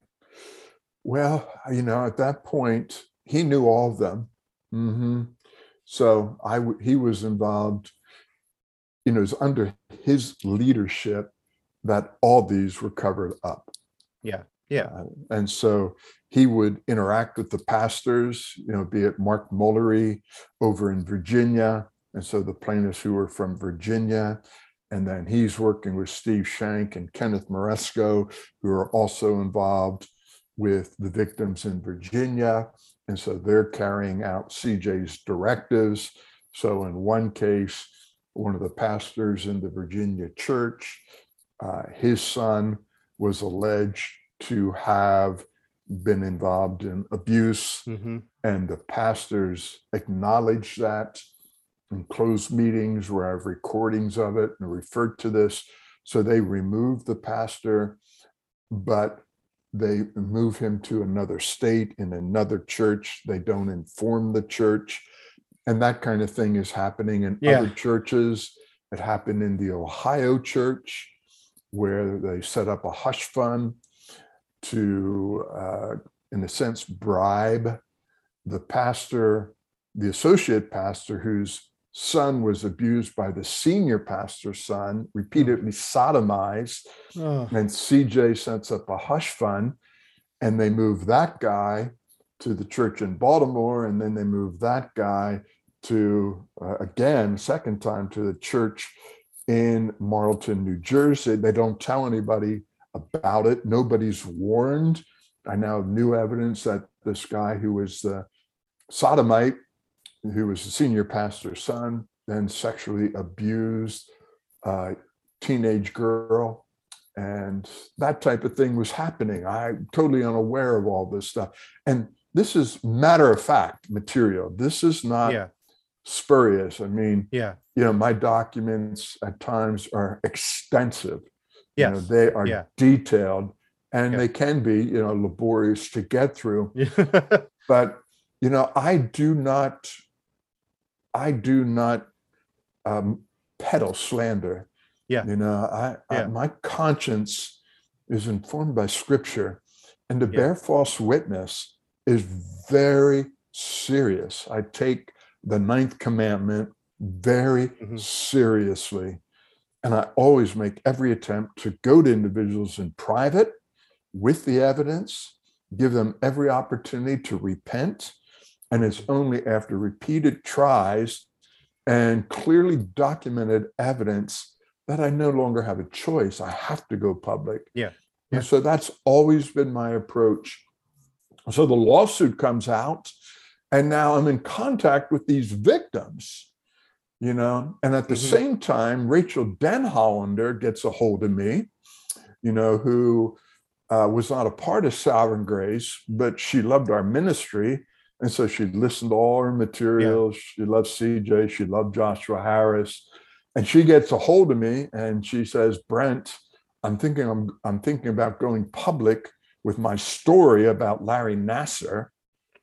Well, you know, at that point, he knew all of them. hmm So I, w- he was involved. You know, it was under his leadership that all these were covered up. Yeah, yeah, Uh, and so he would interact with the pastors, you know, be it Mark Mullery over in Virginia. And so the plaintiffs who were from Virginia. And then he's working with Steve Shank and Kenneth Maresco, who are also involved with the victims in Virginia. And so they're carrying out CJ's directives. So in one case, one of the pastors in the Virginia church, uh, his son was alleged to have been involved in abuse, hmm and the pastors acknowledged that in closed meetings where I have recordings of it and referred to this. So they removed the pastor, but they move him to another state in another church. They don't inform the church. And that kind of thing is happening in Yeah. other churches. It happened in the Ohio church where they set up a hush fund to, uh, in a sense, bribe the pastor, the associate pastor whose son was abused by the senior pastor's son, repeatedly sodomized. Oh, And CJ sets up a hush fund and they move that guy to the church in Baltimore. And then they move that guy to, uh, again, second time to the church in Marlton, New Jersey. They don't tell anybody about it. Nobody's warned. I now have new evidence that this guy who was the sodomite, who was the senior pastor's son, then sexually abused a teenage girl and that type of thing was happening. I'm totally unaware of all this stuff. And this is matter of fact material. This is not yeah, spurious. I mean, yeah, you know, my documents at times are extensive. You know, they are yeah. detailed and Yeah. they can be, you know, laborious to get through. <laughs> But, you know, I do not, I do not um, peddle slander. Yeah. You know, I, I my conscience is informed by scripture and to Yeah. bear false witness is very serious. I take the ninth commandment very Mhm. seriously. And I always make every attempt to go to individuals in private with the evidence, give them every opportunity to repent. And it's only after repeated tries and clearly documented evidence that I no longer have a choice. I have to go public. Yeah. And Yeah. so that's always been my approach. So the lawsuit comes out, and now I'm in contact with these victims, you know, and at the Mhm. same time, Rachel Denhollander gets a hold of me, you know, who uh, was not a part of Sovereign Grace, but she loved our ministry. And so she listened to all our materials. She loved CJ. She loved Joshua Harris. And she gets a hold of me and she says, Brent, I'm thinking I'm I'm thinking about going public with my story about Larry Nassar,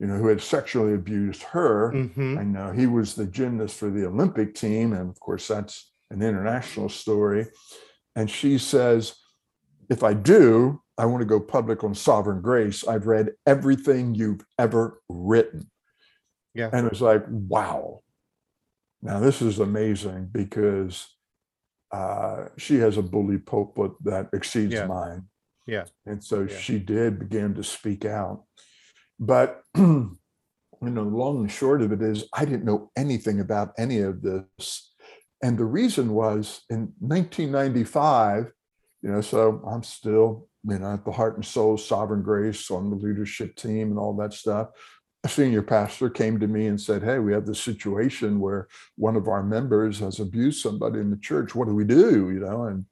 you know, who had sexually abused her. hmm I know he was the gymnast for the Olympic team. And of course, that's an international story. And she says, if I do, I want to go public on sovereign grace. I've read everything you've ever written. Yeah. And it's like, wow. Now, this is amazing because uh, she has a bully pulpit that exceeds Yeah. mine. Yeah. And so Yeah. she did begin to speak out. But, <clears throat> you know, long and short of it is, I didn't know anything about any of this. And the reason was in 1995, you know, so I'm still, you know, at the heart and soul Sovereign Grace on the leadership team and all that stuff. A senior pastor came to me and said, Hey, we have this situation where one of our members has abused somebody in the church. What do we do? You know, and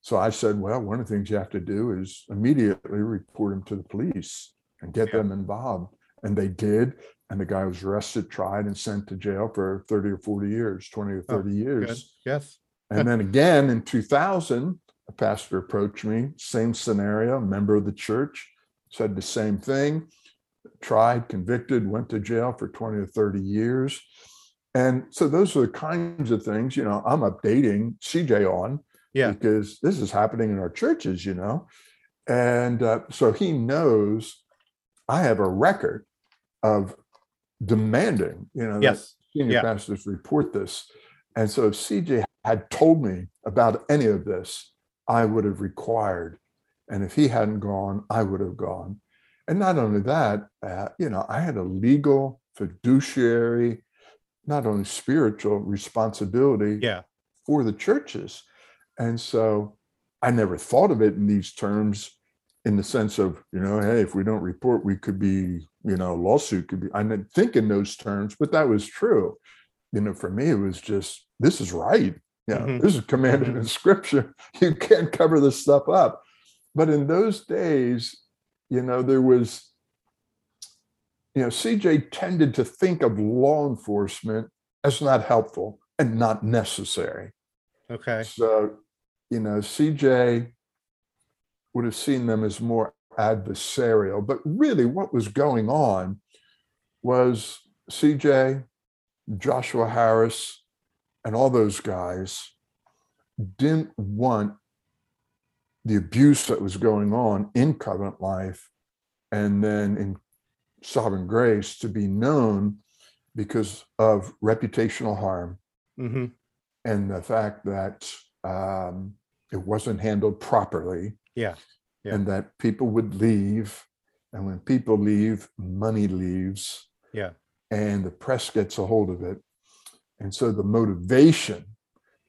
so I said, Well, one of the things you have to do is immediately report him to the police and get Yeah. them involved. And they did. And the guy was arrested, tried, and sent to jail for 30 or 40 years, 20 or Oh, 30 years. Good. Yes. and then again in 2000, a pastor approached me, same scenario, member of the church, said the same thing, tried, convicted, went to jail for 20 or 30 years. And so those are the kinds of things, you know, I'm updating CJ on Yeah. because this is happening in our churches, you know. And uh, so he knows I have a record of demanding, you know, Yes. senior Yeah. pastors report this. And so if CJ had told me about any of this, I would have required. And if he hadn't gone, I would have gone. And not only that, uh, you know, I had a legal, fiduciary, not only spiritual responsibility Yeah. for the churches. And so I never thought of it in these terms in the sense of, you know, hey, if we don't report, we could be, you know, lawsuit could be. I didn't think in those terms, but that was true. You know, for me, it was just, this is right. Yeah, Mhm. this is commanded in scripture. <laughs> You can't cover this stuff up. But in those days, you know, there was, you know, CJ tended to think of law enforcement as not helpful and not necessary. Okay. So, you know, CJ would have seen them as more adversarial. But really, what was going on was CJ, Joshua Harris, and all those guys didn't want the abuse that was going on in covenant life and then in sovereign grace to be known because of reputational harm. Hmm and the fact that um, it wasn't handled properly Yeah. Yeah. and that people would leave and when people leave money leaves Yeah. and the press gets a hold of it and so the motivation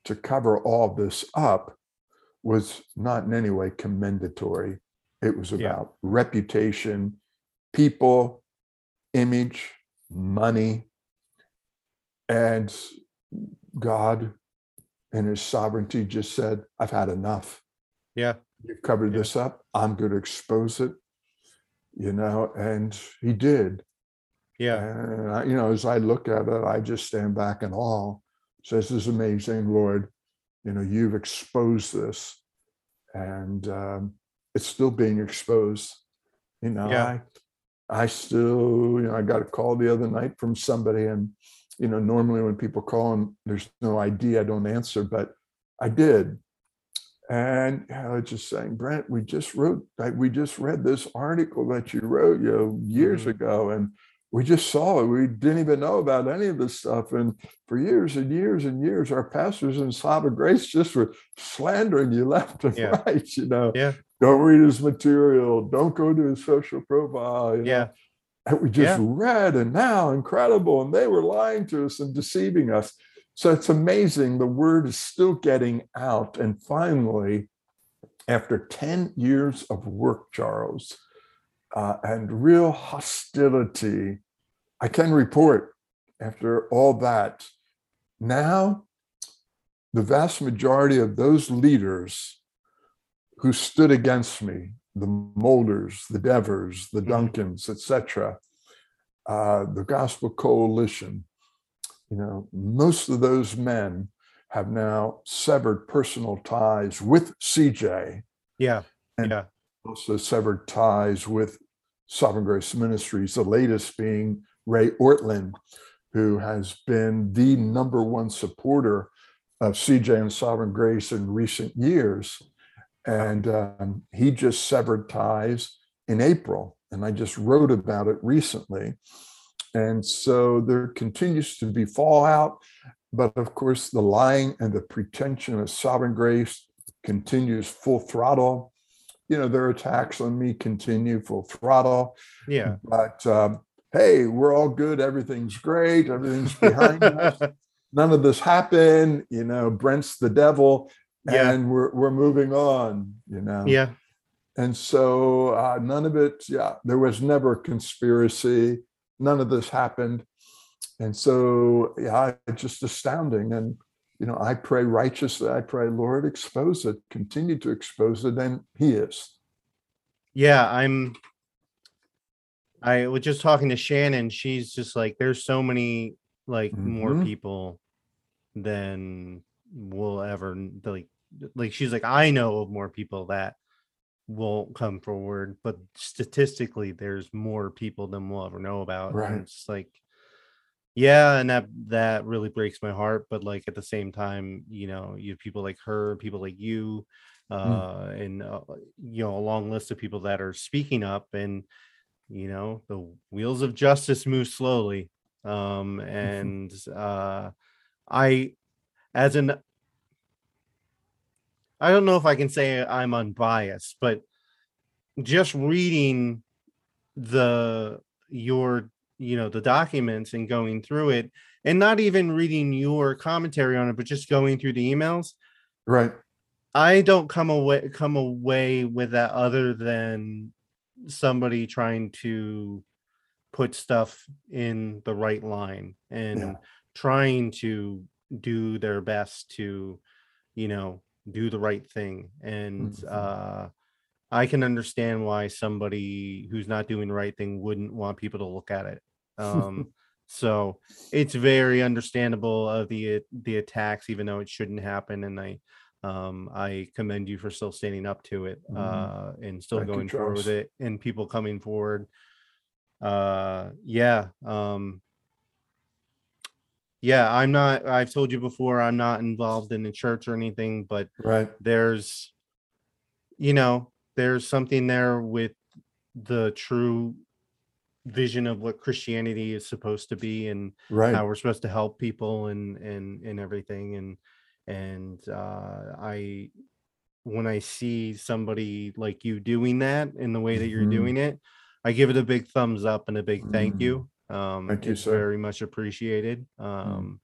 to cover all this up was not in any way commendatory it was Yeah. about reputation people image money and god and his sovereignty just said i've had enough Yeah. You've covered this up. I'm going to expose it you know and he did. Yeah. and I, you know as i look at it i just stand back in awe says this is amazing lord. You know you've exposed this. And um, it's still being exposed. You know Yeah. i i still you know i got a call the other night from somebody and you know normally when people call and there's no ID, i don't answer but i did and I was just saying, Brent, we just wrote, like, we just read this article that you wrote, you know, years Mhm. ago, and we just saw it. We didn't even know about any of this stuff. And for years and years and years, our pastors in Sovereign Grace just were slandering you left and Yeah. right. You know, Yeah. don't read his material, don't go to his social profile. you know. Yeah. And we just Yeah. read, and now incredible. And they were lying to us and deceiving us. So it's amazing. The word is still getting out. And finally, after 10 years of work, Charles, uh, and real hostility, I can report after all that. Now, the vast majority of those leaders who stood against me, the Mohlers, the Devers, the Mhm. Duncans, etc., uh, the Gospel Coalition, you know, most of those men have now severed personal ties with CJ, Yeah. And- yeah. also severed ties with Sovereign Grace Ministries, the latest being Ray Ortlund, who has been the number one supporter of CJ and Sovereign Grace in recent years. And um, he just severed ties in April. And I just wrote about it recently. And so there continues to be fallout. But of course, the lying and the pretension of sovereign grace continues full throttle. You know, their attacks on me continue full throttle. Yeah. But um, hey, we're all good. Everything's great. Everything's behind us. <laughs> None of this happened. You know, Brent's the devil. Yeah. And we're, we're moving on, you know. yeah. And so uh, none of it, yeah, there was never a conspiracy. None of this happened. And so, yeah, it's just astounding. And, you know, I pray righteously. I pray, Lord, expose it, continue to expose it. And He is. Yeah. I'm. I was just talking to Shannon. She's just like, there's so many like more Mhm. people than will ever like like she's like I know of more people that won't come forward, but statistically there's more people than we'll ever know about. Right. And it's like yeah, and that that really breaks my heart, but like at the same time, you know, you have people like her, people like you, uh and uh, you know, a long list of people that are speaking up and you know, the wheels of justice move slowly. Um and uh I as an I don't know if I can say I'm unbiased, but just reading the your you know the documents and going through it and not even reading your commentary on it but just going through the emails Right. i don't come away come away with that other than somebody trying to put stuff in the right line and Yeah. trying to do their best to you know do the right thing and Mhm. uh i can understand why somebody who's not doing the right thing wouldn't want people to look at it um <laughs> so it's very understandable of the the attacks even though it shouldn't happen and i um i commend you for still standing up to it Mhm. uh and still Thank going forward with it and people coming forward uh yeah um yeah i'm not i've told you before i'm not involved in the church or anything but Right. there's you know there's something there with the true vision of what christianity is supposed to be and Right. how we're supposed to help people and and and everything and and uh i when i see somebody like you doing that in the way that you're Mhm. doing it i give it a big thumbs up and a big thank Mm. you um Thank you, it's sir. Mm. very much appreciated um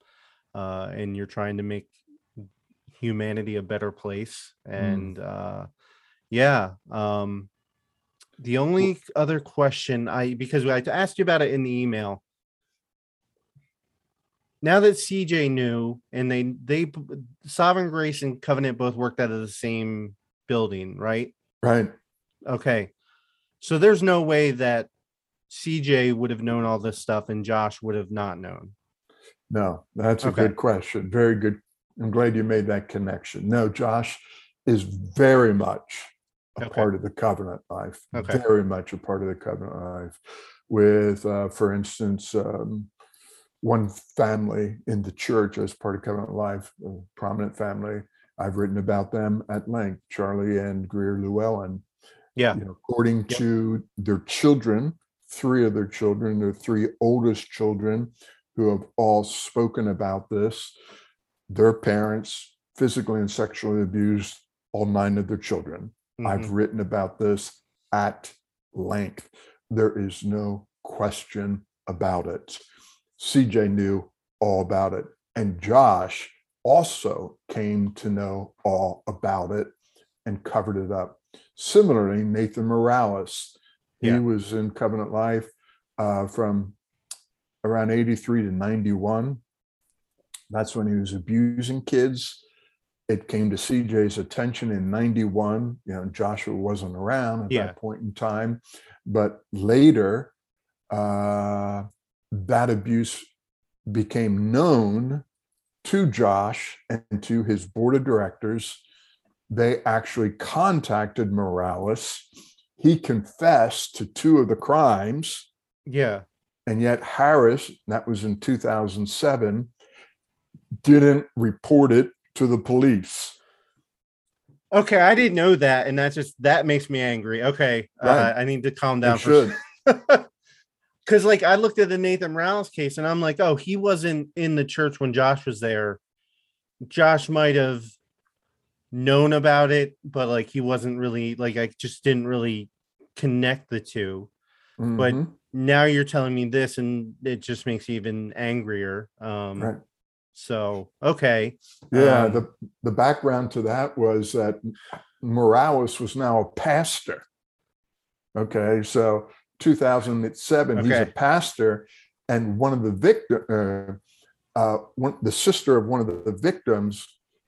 uh and you're trying to make humanity a better place Mm. and uh yeah um the only other question i because we i asked you about it in the email now that cj knew and they they sovereign grace and covenant both worked out of the same building right Right. okay so there's no way that cj would have known all this stuff and josh would have not known No, that's a Okay. good question. Very good. I'm glad you made that connection. No, Josh is very much a Okay. part of the covenant life. Okay. Very much a part of the covenant life. With, uh, for instance, um, one family in the church as part of covenant life, a prominent family. I've written about them at length, Charlie and Greer Llewellyn. yeah you know, according Yep. to their children, three of their children, their three oldest children, who have all spoken about this, their parents physically and sexually abused all nine of their children. I've mhm, written about this at length. There is no question about it. CJ knew all about it. And Josh also came to know all about it and covered it up. Similarly, Nathan Morales, he Yeah. was in Covenant Life uh, from around 83 to 91. That's when he was abusing kids. It came to CJ's attention in 91. You know, Joshua wasn't around at Yeah. that point in time. But later, uh, that abuse became known to Josh and to his board of directors. They actually contacted Morales. He confessed to two of the crimes. yeah And yet Harris, that was in 2007, didn't report it to the police. okay i didn't know that and that's just that makes me angry okay uh, i need to calm down should. <laughs> because like I looked at the Nathan Morales case and I'm like, oh, he wasn't in the church when Josh was there. Josh might have known about it, but like he wasn't really like I just didn't really connect the two. But Mhm. now you're telling me this, and it just makes me even angrier. Um, Right. so okay, Yeah, Um, the, the background to that was that Morales was now a pastor. Okay, so 2007, he's a pastor, and one of the victim, uh, uh, one, the sister of one of the victims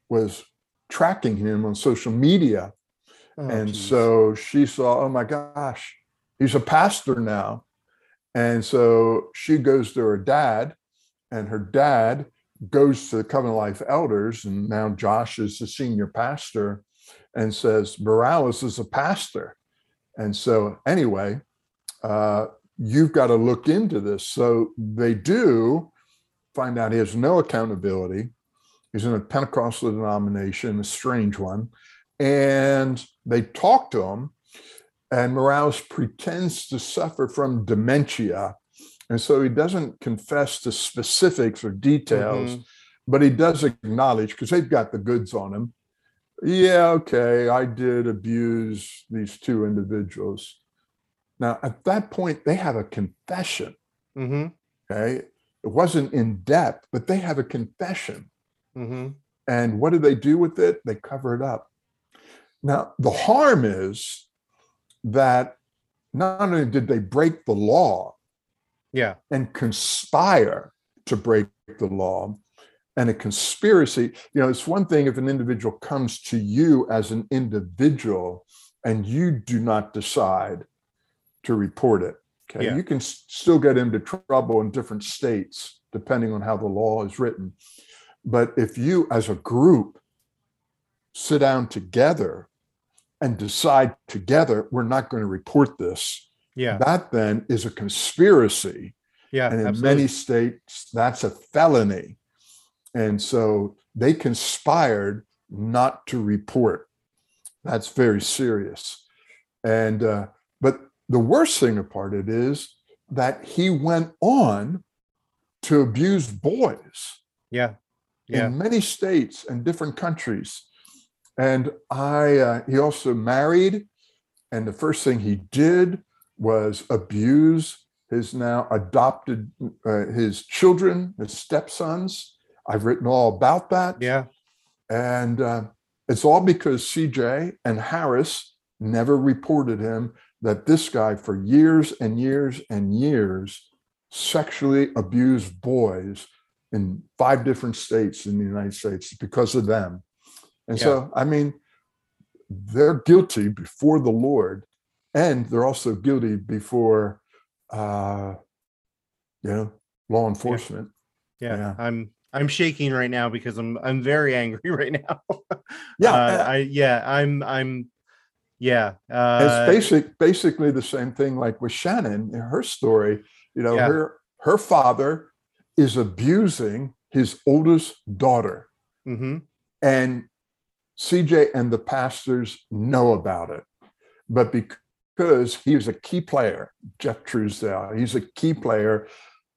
was tracking him on social media, Oh, and geez. so she saw, oh my gosh, he's a pastor now, and so she goes to her dad, and her dad goes to the Covenant Life elders, and now Josh is the senior pastor, and says, Morales is a pastor. And so, anyway, uh, you've got to look into this. So they do find out he has no accountability. He's in a Pentecostal denomination, a strange one. And they talk to him, and Morales pretends to suffer from dementia. And so he doesn't confess to specifics or details, Mhm. but he does acknowledge because they've got the goods on him. Yeah, okay, I did abuse these two individuals. Now, at that point, they have a confession. Mhm. Okay. It wasn't in depth, but they have a confession. Mhm. And what do they do with it? They cover it up. Now, the harm is that not only did they break the law Yeah. and conspire to break the law, and a conspiracy, you know, it's one thing if an individual comes to you as an individual and you do not decide to report it. Okay. Yeah. You can still get into trouble in different states, depending on how the law is written. But if you, as a group, sit down together and decide together, we're not going to report this, Yeah. that then is a conspiracy. Yeah. And in absolutely. many states, that's a felony. And so they conspired not to report. That's very serious. And, uh, but the worst thing about it is that he went on to abuse boys Yeah. Yeah. in many states and different countries. And I, uh, he also married, and the first thing he did was abuse his now adopted uh, his children, his stepsons. I've written all about that, Yeah. and uh, it's all because CJ and Harris never reported him that this guy for years and years and years sexually abused boys in five different states in the United States because of them. And so, I mean, they're guilty before the Lord, and they're also guilty before, uh, you know, law enforcement. Yeah. Yeah. I'm I'm shaking right now because I'm I'm very angry <laughs> right now. Yeah, Uh, uh, I yeah, I'm I'm yeah. it's Uh basic, basically the same thing like with Shannon in her story. You know, Yeah. her her father is abusing his oldest daughter, mhm, and CJ and the pastors know about it, but because he was a key player, Jeff Truesdale, he's a key player,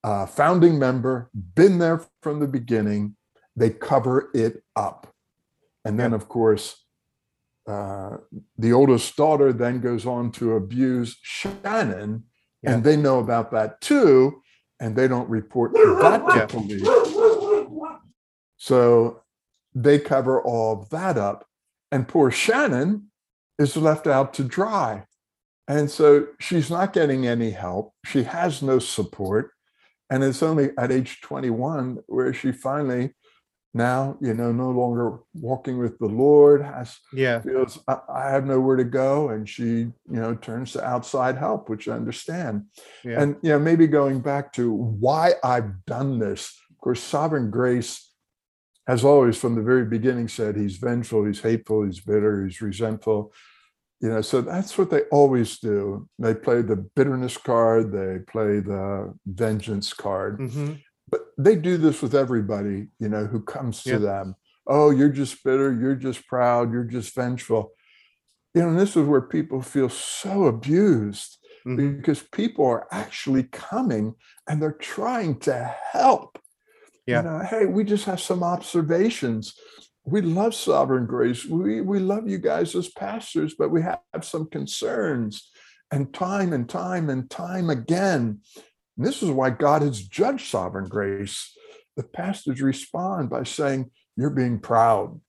uh, founding member, been there from the beginning. They cover it up, and then of course, uh, the oldest daughter then goes on to abuse Shannon, Yeah. and they know about that too, and they don't report that <laughs> to police. So they cover all that up. And poor Shannon is left out to dry. And so she's not getting any help. She has no support. And it's only at age 21 where she finally, now, you know, no longer walking with the Lord, has yeah, feels I, I have nowhere to go. And she, you know, turns to outside help, which I understand. yeah, And you know, maybe going back to why I've done this. Of course, sovereign grace has always, from the very beginning, said he's vengeful, he's hateful, he's bitter, he's resentful. You know, so that's what they always do. They play the bitterness card, they play the vengeance card, mhm, but they do this with everybody, you know, who comes to Yeah. them. Oh, you're just bitter, you're just proud, you're just vengeful. You know, and this is where people feel so abused mhm, because people are actually coming and they're trying to help. Yeah. You know, hey, we just have some observations. We love sovereign grace. We we love you guys as pastors, but we have some concerns. And time and time and time again. And this is why God has judged sovereign grace. The pastors respond by saying, You're being proud,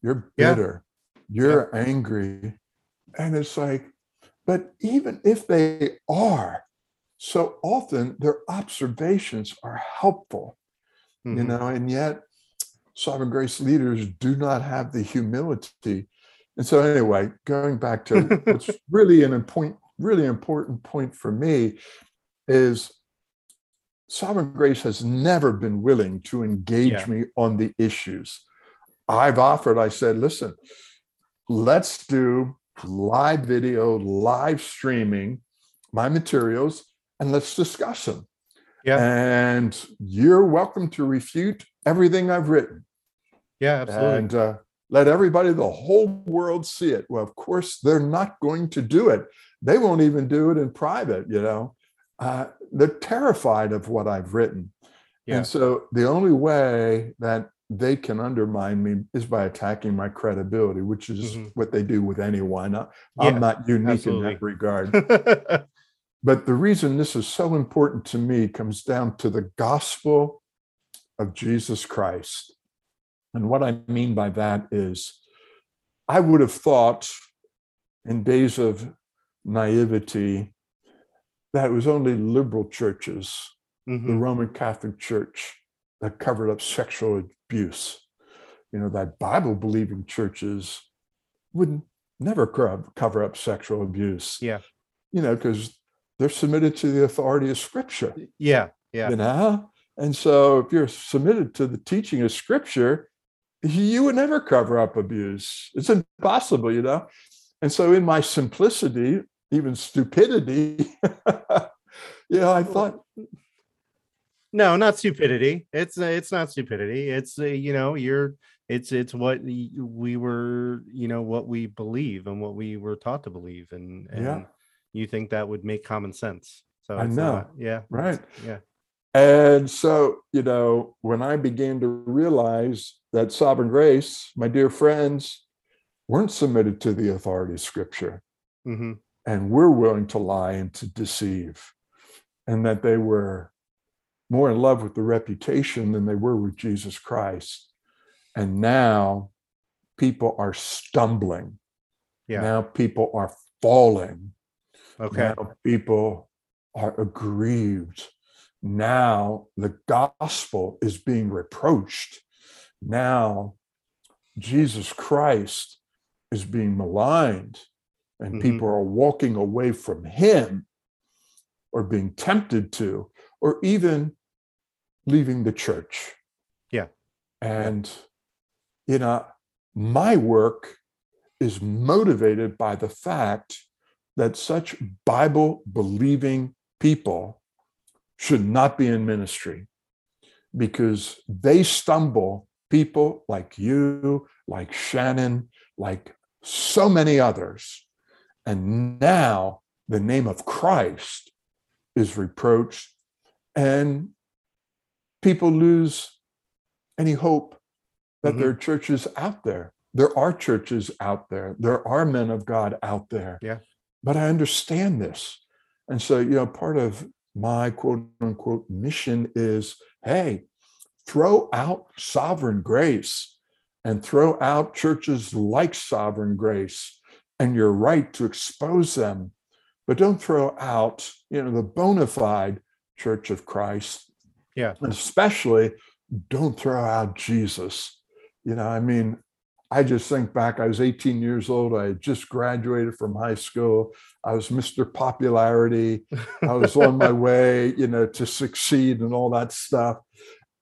you're Yeah. bitter, you're angry. And it's like, but even if they are, so often their observations are helpful, you mhm. know, and yet sovereign grace leaders do not have the humility. And so, anyway, going back to <laughs> what's really an important, really important point for me is Sovereign Grace has never been willing to engage Yeah. me on the issues. I've offered, I said, listen, let's do live video, live streaming my materials, and let's discuss them. Yeah. And you're welcome to refute everything I've written Yeah, absolutely. and uh, let everybody, the whole world see it. Well, of course, they're not going to do it. They won't even do it in private, you know. Uh, they're terrified of what I've written. Yeah. And so the only way that they can undermine me is by attacking my credibility, which is Mhm. what they do with anyone. I- Yeah, I'm not unique in that regard. <laughs> But the reason this is so important to me comes down to the gospel of Jesus Christ. And what I mean by that is, I would have thought in days of naivety that it was only liberal churches, the Mhm. Roman Catholic Church, that covered up sexual abuse. You know, that Bible believing churches would never cover up sexual abuse. Yeah. You know, because they're submitted to the authority of Scripture Yeah, yeah. you know and so if you're submitted to the teaching of scripture you would never cover up abuse it's impossible you know and so in my simplicity even stupidity <laughs> yeah, i thought No, not stupidity. It's it's not stupidity. It's uh, you know you're it's it's what we were you know what we believe and what we were taught to believe and and Yeah. you think that would make common sense. So I know, not- yeah. right. Yeah. and so you know when i began to realize that sovereign grace my dear friends weren't submitted to the authority of scripture hmm and we're willing to lie and to deceive, and that they were more in love with the reputation than they were with Jesus Christ. And now people are stumbling. Yeah. Now people are falling. Okay. Now people are aggrieved. Now the gospel is being reproached. Now Jesus Christ is being maligned, and Mhm. people are walking away from him or being tempted to, or even leaving the church. Yeah. And, you know, my work is motivated by the fact that such Bible believing people should not be in ministry because they stumble people like you, like Shannon, like so many others. And now the name of Christ is reproached, and people lose any hope that Mhm. there are churches out there. There are churches out there. There are men of God out there. Yeah. But I understand this. And so, you know, part of my quote unquote mission is hey, throw out sovereign grace and throw out churches like sovereign grace and you're right to expose them but don't throw out you know the bona fide church of christ. Yeah. and especially don't throw out jesus. You know i mean i just think back i was 18 years old i had just graduated from high school i was mr popularity i was on my <laughs> way you know to succeed and all that stuff.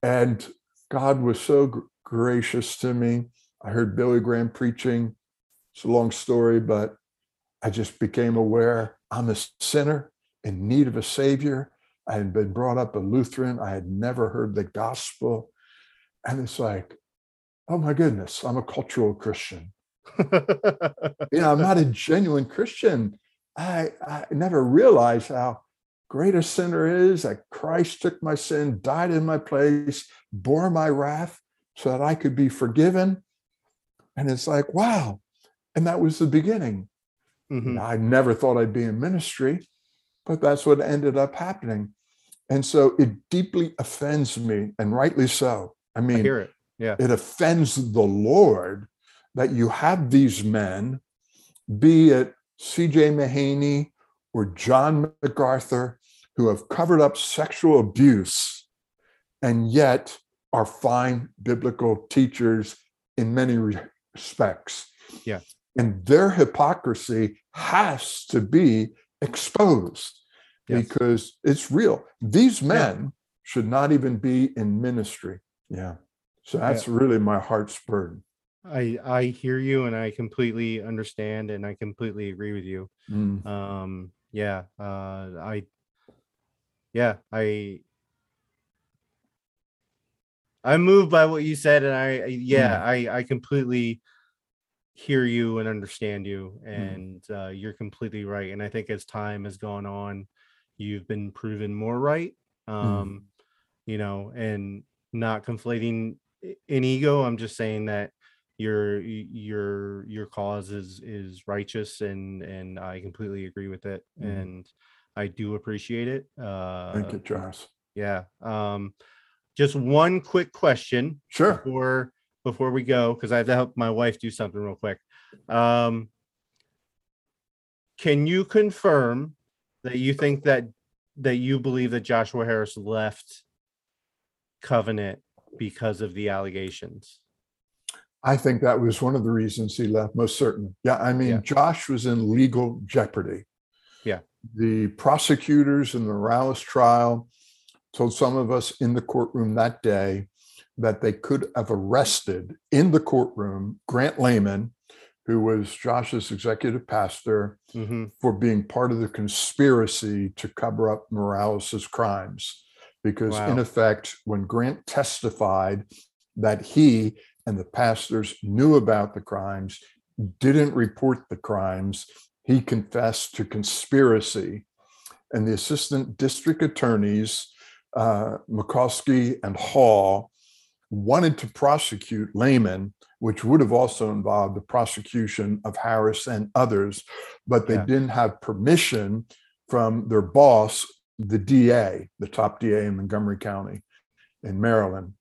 And god was so gr- gracious to me. I heard billy graham preaching it's a long story but i just became aware i'm a sinner in need of a savior. I had been brought up a lutheran. I had never heard the gospel. And it's like oh my goodness i'm a cultural christian. <laughs> You know i'm not a genuine christian. I i never realized how great a sinner is that christ took my sin died in my place bore my wrath so that i could be forgiven. And it's like wow and that was the beginning Mhm. I never thought I'd be in ministry, but that's what ended up happening. And so it deeply offends me, and rightly so. I I mean, hear it. Yeah. it offends the Lord that you have these men, be it CJ Mahaney or John MacArthur, who have covered up sexual abuse and yet are fine biblical teachers in many respects. Yeah. And their hypocrisy has to be exposed Yes. because it's real. These men should not even be in ministry. Yeah. So that's really my heart's burden. I I hear you and I completely understand and I completely agree with you. Mm. Um yeah, uh I yeah, I I'm moved by what you said and I I- yeah, I I completely hear you and understand you and uh you're completely right and I think as time has gone on you've been proven more right. Um you know, and not conflating an ego, I'm just saying that your your your cause is is righteous and and I completely agree with it Mhm. and I do appreciate it. Uh Thank you, Josh. yeah. Um just one quick question Sure. before before we go because I have to help my wife do something real quick. Um can you confirm that you think that that you believe that Joshua Harris left Covenant because of the allegations? I think that was one of the reasons he left, most certainly. Yeah, I mean, Yeah. Josh was in legal jeopardy. Yeah. The prosecutors in the Morales trial told some of us in the courtroom that day that they could have arrested in the courtroom Grant Layman, who was Josh's executive pastor, hmm for being part of the conspiracy to cover up Morales's crimes. Because in effect, when Grant testified that he and the pastors knew about the crimes, didn't report the crimes, he confessed to conspiracy. And the assistant district attorneys, uh, McCoskey and Hall, wanted to prosecute Layman, which would have also involved the prosecution of Harris and others, but they Yeah. didn't have permission from their boss, the DA, the top DA in Montgomery County in Maryland.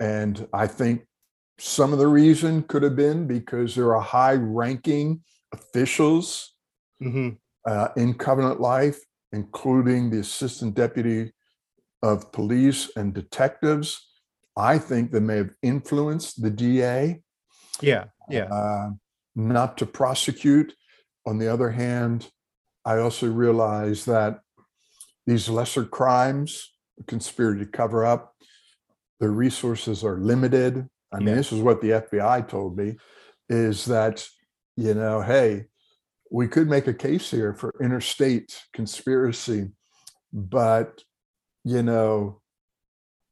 And I think some of the reason could have been because there are high ranking officials hmm uh, in Covenant Life, including the assistant deputy of police and detectives. I think they may have influenced the DA Yeah. Yeah. uh, not to prosecute. On the other hand, I also realize that these lesser crimes, conspiracy to cover up, the resources are limited. I mean, Yeah. this is what the FBI told me is that, you know, hey, we could make a case here for interstate conspiracy, but, you know,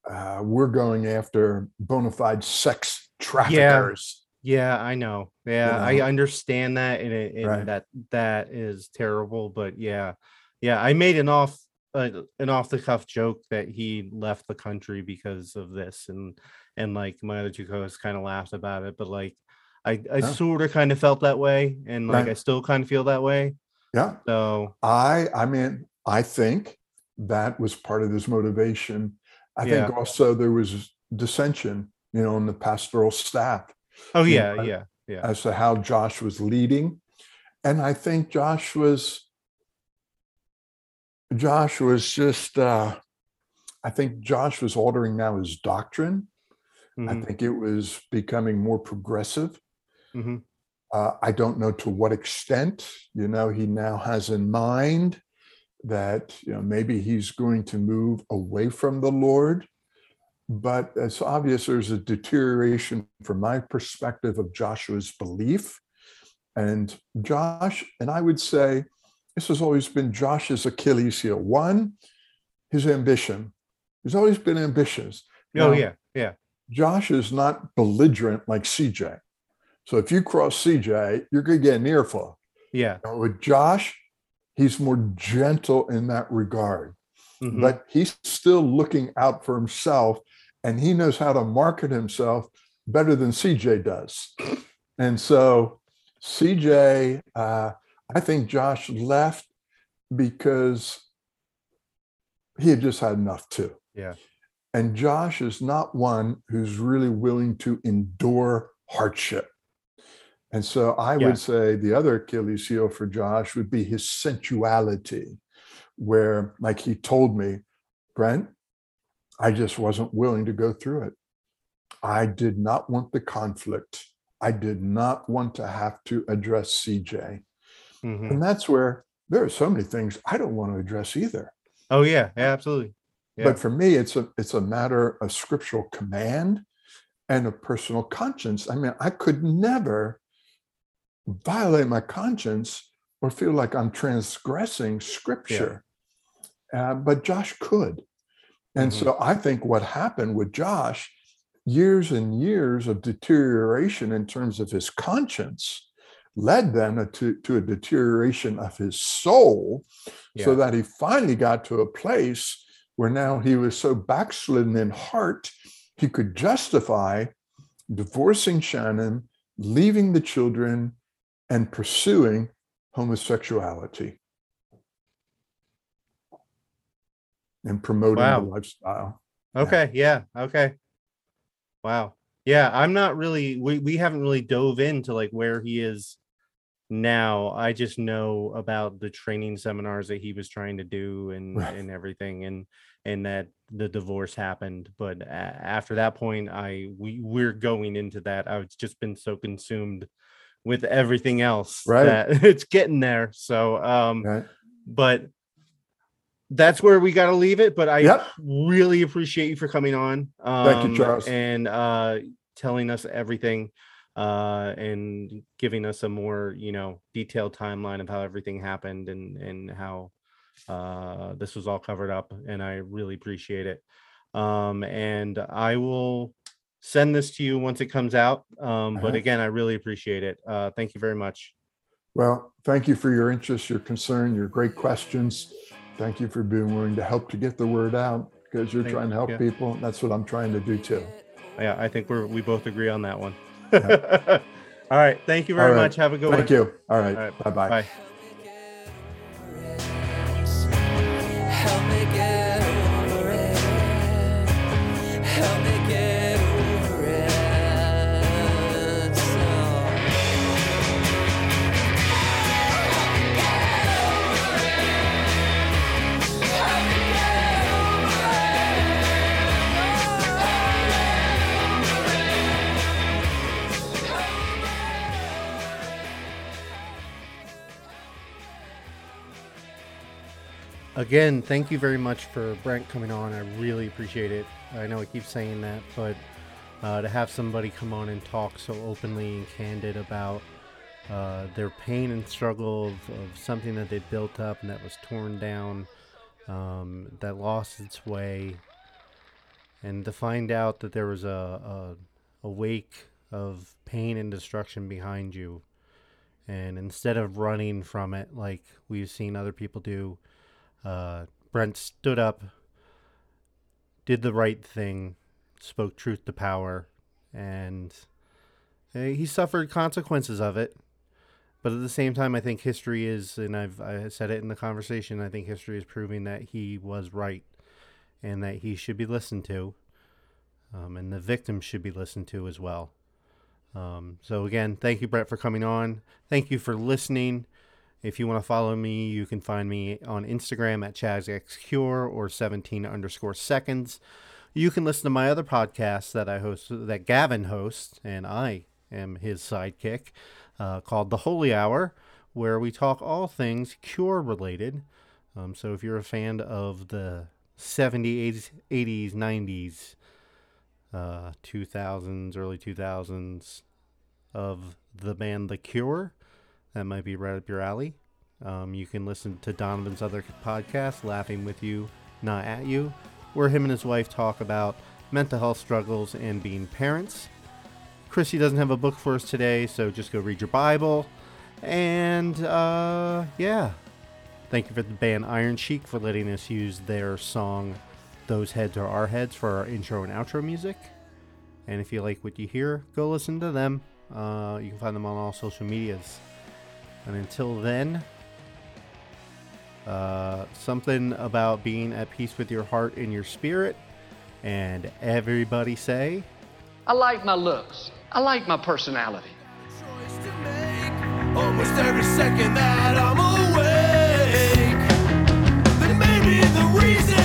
uh, we're going after bona fide sex traffickers. Yeah, yeah I know. Yeah, I know? understand that, and, it, and Right. that that is terrible. But yeah, yeah, I made an off uh, an off the cuff joke that he left the country because of this, and and like my other two co-hosts kind of laughed about it. But like, I I Yeah. sort of kind of felt that way, and like Right. I still kind of feel that way. Yeah. So I I mean, I think that was part of his motivation. I Yeah. think also there was dissension, you know, in the pastoral staff oh Yeah, yeah, I- yeah, yeah, as to how Josh was leading. And I think Josh was Josh was just uh I think Josh was altering now his doctrine. I mhm, think it was becoming more progressive. mhm. Uh, I don't know to what extent, you know, he now has in mind that, you know, maybe he's going to move away from the Lord. But it's obvious there's a deterioration from my perspective of Joshua's belief. And Josh, and I would say this has always been Josh's Achilles heel. One, his ambition. He's always been ambitious. Oh Now, yeah, yeah, Josh is not belligerent like CJ. So if you cross CJ, you're going to get an earful. yeah. Now, with Josh, he's more gentle in that regard, mhm, but he's still looking out for himself and he knows how to market himself better than CJ does. And so CJ, uh, I think Josh left because he had just had enough too. Yeah. And Josh is not one who's really willing to endure hardship. And so I Yeah. would say the other Achilles heel for Josh would be his sensuality, where, like he told me, Brent, I just wasn't willing to go through it. I did not want the conflict. I did not want to have to address CJ. mhm. And that's where there are so many things I don't want to address either. Oh yeah, yeah, absolutely. Yeah. But for me, it's a it's a matter of scriptural command and a personal conscience. I mean, I could never violate my conscience or feel like I'm transgressing scripture. Uh, but Josh could. And Mhm. so I think what happened with Josh, years and years of deterioration in terms of his conscience, led then to, to a deterioration of his soul, so that he finally got to a place where now he was so backslidden in heart, he could justify divorcing Shannon, leaving the children, and pursuing homosexuality and promoting Wow. the lifestyle. Okay. Yeah. Okay. Wow. Yeah. I'm not really. We we haven't really dove into like where he is now. I just know about the training seminars that he was trying to do and Right. and everything, and and that the divorce happened. But after that point, I we we're going into that. I've just been so consumed with everything else Right. that <laughs> it's getting there. So um Right? but that's where we got to leave it. But I Yep. really appreciate you for coming on. Um, Thank you, Charles. and uh, telling us everything uh, and giving us a more you know detailed timeline of how everything happened and and how uh, this was all covered up. And I really appreciate it. Um, and I will send this to you once it comes out. Um, but Uh-huh. again, I really appreciate it. Uh, thank you very much. Well, thank you for your interest, your concern, your great questions. Thank you for being willing to help to get the word out because you're Thank- trying to help yeah. people. That's what I'm trying to do too. Yeah, I think we're we both agree on that one. <laughs> All right. Thank you very All right. much. Have a good one. Thank you. All right. All right. Bye bye. Again, thank you very much for Brent coming on. I really appreciate it. I know I keep saying that, but uh, to have somebody come on and talk so openly and candid about uh, their pain and struggle of, of something that they built up and that was torn down, um, that lost its way, and to find out that there was a, a, a wake of pain and destruction behind you. And instead of running from it like we've seen other people do, uh, Brent stood up, did the right thing, spoke truth to power, and uh, he suffered consequences of it. But at the same time, I think history is, and I've I said it in the conversation. I think history is proving that he was right, and that he should be listened to, um, and the victims should be listened to as well. Um, so again, thank you, Brett, for coming on. Thank you for listening. If you want to follow me, you can find me on Instagram at ChazXCure or 17 underscore seconds. You can listen to my other podcasts that I host, that Gavin hosts, and I am his sidekick, uh, called The Holy Hour, where we talk all things cure related. Um, so if you're a fan of the 70s, 80s, 90s, uh, 2000s, early 2000s of the band The Cure, that might be right up your alley. Um, you can listen to Donovan's other podcast, Laughing with You, Not at You, where him and his wife talk about mental health struggles and being parents. Chrissy doesn't have a book for us today, so just go read your Bible. And uh, yeah, thank you for the band Iron Cheek for letting us use their song Those Heads Are Our Heads for our intro and outro music. And if you like what you hear, go listen to them. Uh, you can find them on all social medias. And until then, uh, something about being at peace with your heart and your spirit. And everybody say, I like my looks. I like my personality. Almost every second that I'm awake, then maybe the reason.